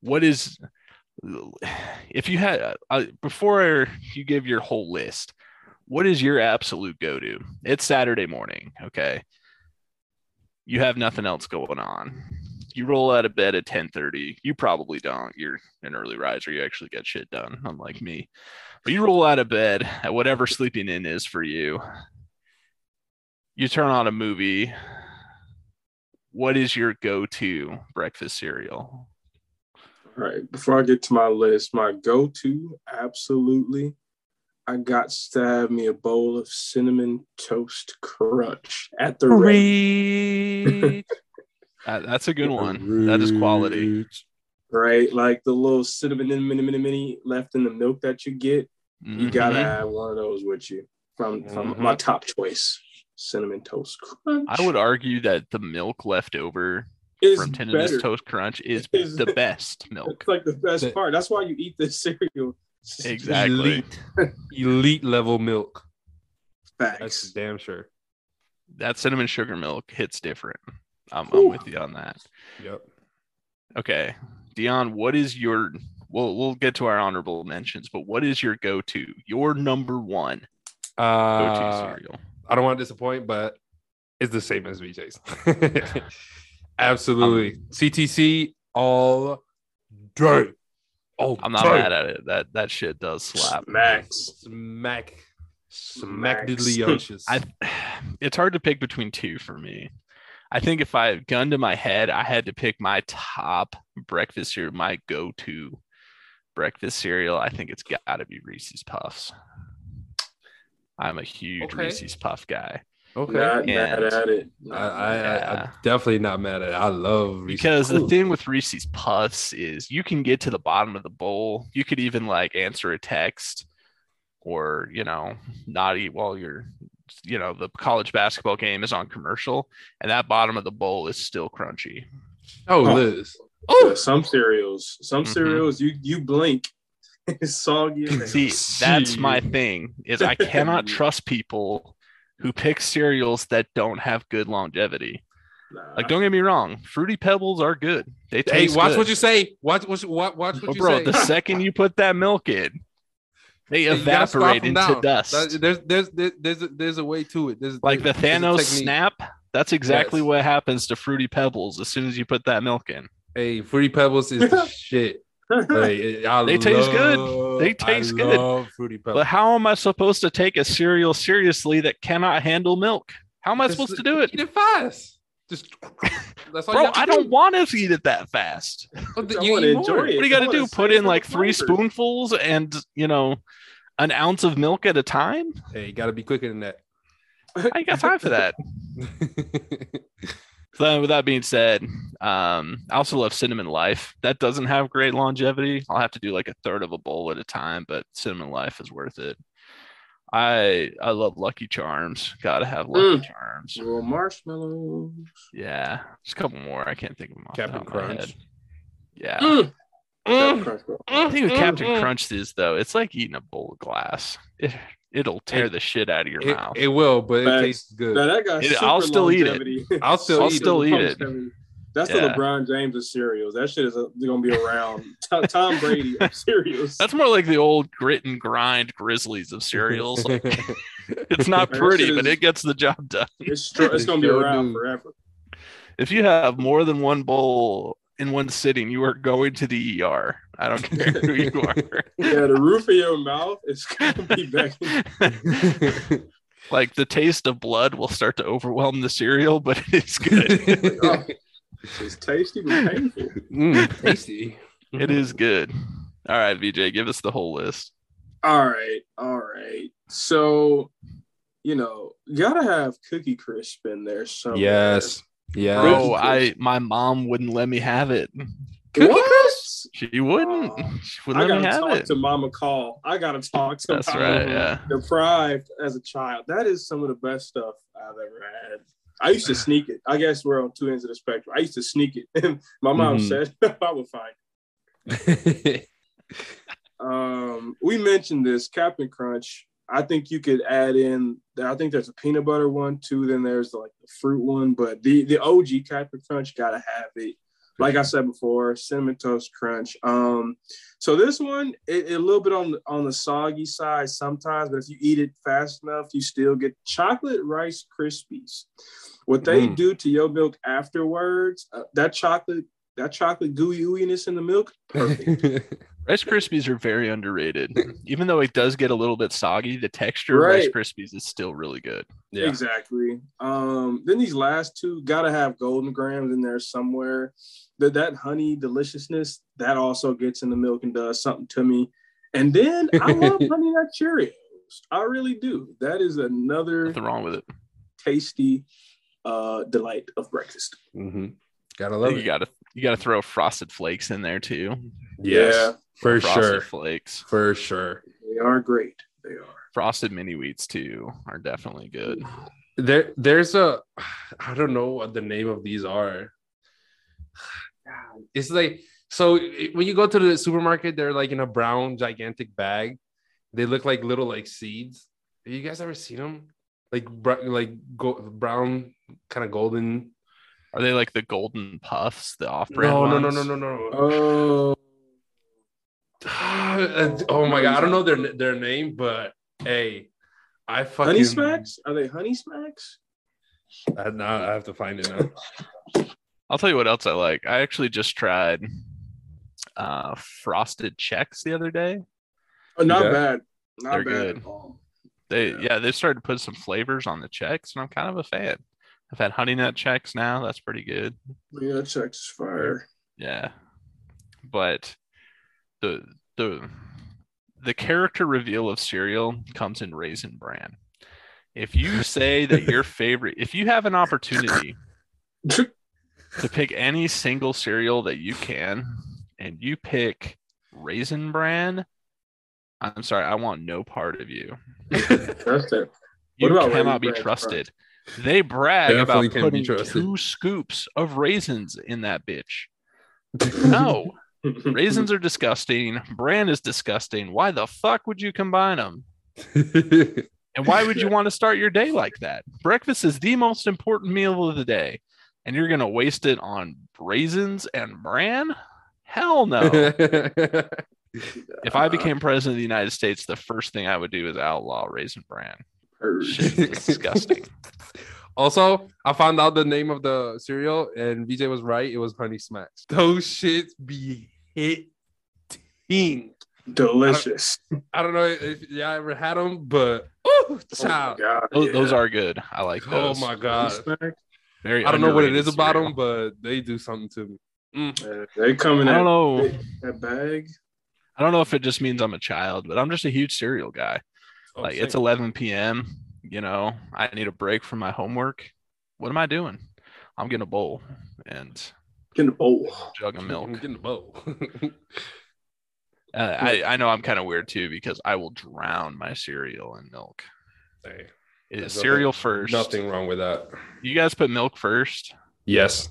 what is if you had uh, before you give your whole list, what is your absolute go-to? It's Saturday morning, okay? You have nothing else going on. You roll out of bed at 10:30. You probably don't. You're an early riser. You actually get shit done, unlike me. But you roll out of bed at whatever sleeping in is for you. You turn on a movie. What is your go-to breakfast cereal? All right. Before I get to my list, my go-to, absolutely, I got to have me a bowl of cinnamon toast crunch at the ready. Uh, that's a good one. That is quality. Right, like the little cinnamon mini mini mini left in the milk that you get. You gotta have one of those with you. From from Mhm. my top choice, cinnamon toast crunch. I would argue that the milk left over is from Tenderness better. Toast Crunch is Is- the best milk. It's like the best The- part. That's why you eat this cereal. Exactly. Elite, elite level milk. That's damn sure. That cinnamon sugar milk hits different. I'm, I'm with you on that. Yep. Okay, Dion, what is your? We'll we'll get to our honorable mentions, but what is your go-to? Your number one go-to Uh, cereal? I don't want to disappoint, but it's the same as VJ's. Absolutely. Um, CTC all day. All I'm not day. mad at it. That that shit does slap. Max. Smack. Smack Max. diddly I it's hard to pick between two for me. I think if I gun to my head, I had to pick my top breakfast cereal, my go-to breakfast cereal. I think it's got to be Reese's Puffs. I'm a huge Okay. Reese's Puff guy Okay. Not mad at it. I, I, I, Yeah. I'm definitely not mad at it. I love Reese's because the thing with Reese's Puffs is you can get to the bottom of the bowl. You could even like answer a text or, you know, not eat while you're, you know, the college basketball game is on commercial and that bottom of the bowl is still crunchy. Oh, Oh. Liz. Yeah, some cereals, some Mhm. cereals, you you blink, it's soggy. as hell. See, that's my thing is I cannot trust people who pick cereals that don't have good longevity. Nah. Like, don't get me wrong, fruity pebbles are good. They Hey, taste watch good. what you say. Watch, watch, watch, watch what But you bro, say. the second you put that milk in, they Hey, you gotta scarf evaporate 'em into dust. There's, there's, there's, there's, a, there's a way to it. There's like the there's- there's a Thanos snap. That's exactly Yes. what happens to fruity pebbles as soon as you put that milk in. Hey, Fruity Pebbles is the shit. Like, I They taste good. They taste I good. love Fruity Pebbles. But how am I supposed to take a cereal seriously that cannot handle milk? How am I Just supposed to do it? Eat it fast. Just that's all. you Bro, have to I do. don't want to eat it that fast. Th- you eat enjoy more. it. What do you got to do? Put in like three flavor. spoonfuls and, you know, an ounce of milk at a time? Hey, you gotta be quicker than that. I ain't got time for that. So with that being said, um, I also love cinnamon life. That doesn't have great longevity. I'll have to do like a third of a bowl at a time, but cinnamon life is worth it. I I love Lucky Charms. Gotta have Lucky Mm. Charms. Little marshmallows. Yeah, just a couple more. I can't think of them. Off Captain the top of my Crunch. head. Yeah. Mm. Mm, Crunch, bro. The thing with mm, Captain mm. Crunch is though, it's like eating a bowl of glass. It, it'll tear It- the shit out of your It, mouth. it will, but it Facts. tastes good. Now that got It- super I'll still eat it. I'll still I'll eat still it. eat it. That's Yeah. the LeBron James of cereals. That shit is uh, gonna be around. Tom, Tom Brady of cereals. That's more like the old grit and grind Grizzlies of cereals. Like, it's not pretty, shit but is- it gets the job done. it's, str- it's gonna be around do. forever. If you have more than one bowl in one sitting, you are going to the ER. I don't care who you are. Yeah, the roof of your mouth is gonna be back. Like the taste of blood will start to overwhelm the cereal, but it's good. Oh, it's tasty but painful. Mm, tasty. it is good. All right, VJ, give us the whole list. All right, all right. So, you know, you gotta have Cookie Crisp in there somewhere. Yes. Yeah. Bro, I my mom wouldn't let me have it. What? She wouldn't. Aw. She wouldn't I let me gotta have talk it. to Mama Call. I gotta talk to That's Mama. right. Yeah. Deprived as a child. That is some of the best stuff I've ever had. I used to sneak it. I guess we're on two ends of the spectrum. I used to sneak it. My mom Mhm. said I would find it. Um, we mentioned this Captain Crunch. I think you could add in. I think there's a peanut butter one too. Then there's like the fruit one, but the the OG Captain Crunch gotta have it. Like I said before, cinnamon toast crunch. Um, so this one, it, it a little bit on the, on the soggy side sometimes, but if you eat it fast enough, you still get chocolate rice krispies. What they Mm. do to your milk afterwards, uh, that chocolate, that chocolate gooey ooiness in the milk, perfect. Rice Krispies are very underrated. Even though it does get a little bit soggy, the texture of Rice Right. Krispies is still really good. yeah. Exactly. Um, then these last two gotta have Golden Grahams in there somewhere. That that honey deliciousness that also gets in the milk and does something to me. And then I love honey nut Cheerios. I really do. That is another Nothing wrong with it. tasty uh delight of breakfast. Mm-hmm. Gotta love think you it. gotta you gotta throw frosted flakes in there too. Yes. Yeah. For frosted sure. flakes. For sure. They are great. They are. Frosted mini wheats too are definitely good. There, there's a, I don't know what the name of these are. It's like so when you go to the supermarket, they're like in a brown gigantic bag. They look like little like seeds. Have you guys ever seen them? Like br- like go- brown, kind of golden. Are they like the golden puffs, the off-brand No, no, no, no, no, no. Oh oh my god, I don't know their their name, but hey, I fucking honey smacks? Are they honey smacks? I, now I have to find it now. I'll tell you what else I like. I actually just tried uh frosted Chex the other day. Oh, not Okay. bad. Not They're bad good. at all. They Yeah. yeah, they started to put some flavors on the Chex, and I'm kind of a fan. I've had honey nut Chex now. That's pretty good. Honey Yeah, Chex is fire. Yeah. But the the the character reveal of cereal comes in raisin bran. If you say that your favorite if you have an opportunity to pick any single cereal that you can and you pick raisin bran, I'm sorry, I want no part of you. You What about cannot be Raisin Bran trusted. They brag Definitely about putting two scoops of raisins in that bitch. No, raisins are disgusting. Bran is disgusting. Why the fuck would you combine them? And why would you want to start your day like that? Breakfast is the most important meal of the day, and you're gonna waste it on raisins and bran? Hell no. if I uh, became president of the United States, the first thing I would do is outlaw raisin bran. Shit, it's disgusting. Also, I found out the name of the cereal, and VJ was right. It was Honey Smacks. Those shits be hitting. Delicious. I don't know if y'all ever had them, but ooh, Oh child. God, Those, yeah. those are good. I like Oh my god. Very I don't know what it is underrated is about them, but they do something to me. Mm. Yeah, they come in I that, don't know. that bag. I don't know if it just means I'm a child, but I'm just a huge cereal guy. Oh, like it's 11 p.m. You know, I need a break from my homework. What am I doing? I'm getting a bowl and getting a bowl. a jug of I'm milk. getting a bowl. Uh, I I know I'm kind of weird too because I will drown my cereal in milk. Hey, It is cereal nothing- first. nothing wrong with that. You guys put milk first. Yes,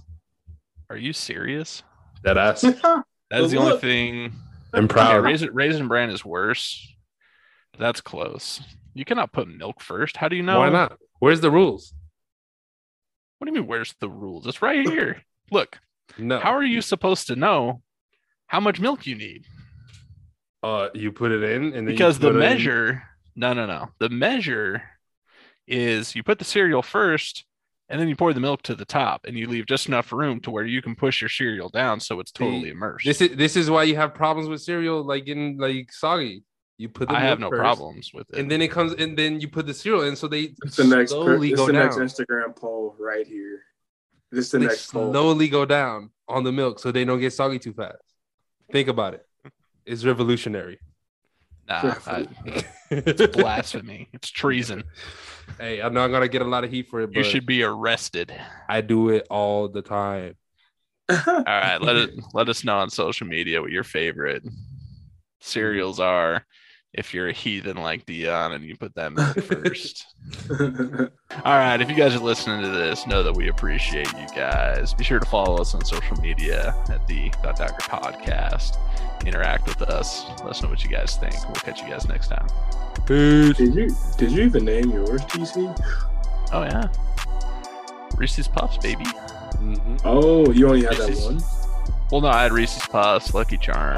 Are you serious? that ass. That is But the only thing. I'm Okay, proud. raisin, raisin bran is worse. That's close. You cannot put milk first. How do you know? Why not? Where's the rules? What do you mean? Where's the rules? It's right here. Look. No. How are you supposed to know how much milk you need? uh, you put it in, and then Because the measure, no, no, no. The measure is you put the cereal first, and then you pour the milk to the top, and you leave just enough room to where you can push your cereal down so it's totally See, immersed. This is this is why you have problems with cereal, like in like soggy. You put the I have no first, problems with it. And then it comes, and then you put the cereal in, so they It's the next. slowly it's go the down. next Instagram poll right here. This is the they next poll. slowly go down on the milk, so they don't get soggy too fast. Think about it. It's revolutionary. nah, I, it's blasphemy. It's treason. hey, I know I'm gonna get a lot of heat for it, but You should be arrested. I do it all the time. All right, let it let us know on social media what your favorite cereals are. If you're a heathen like Dion and you put that milk first. All right, if you guys are listening to this, know that we appreciate you guys. Be sure to follow us on social media at the Dot Dagger Podcast. Interact with us. Let us know what you guys think. We'll catch you guys next time. Peace. did you did you even name yours, TC? Oh yeah, Reese's Puffs, baby. Mhm. Oh, you only had that one. Well, no, I had Reese's Puffs, Lucky Charm.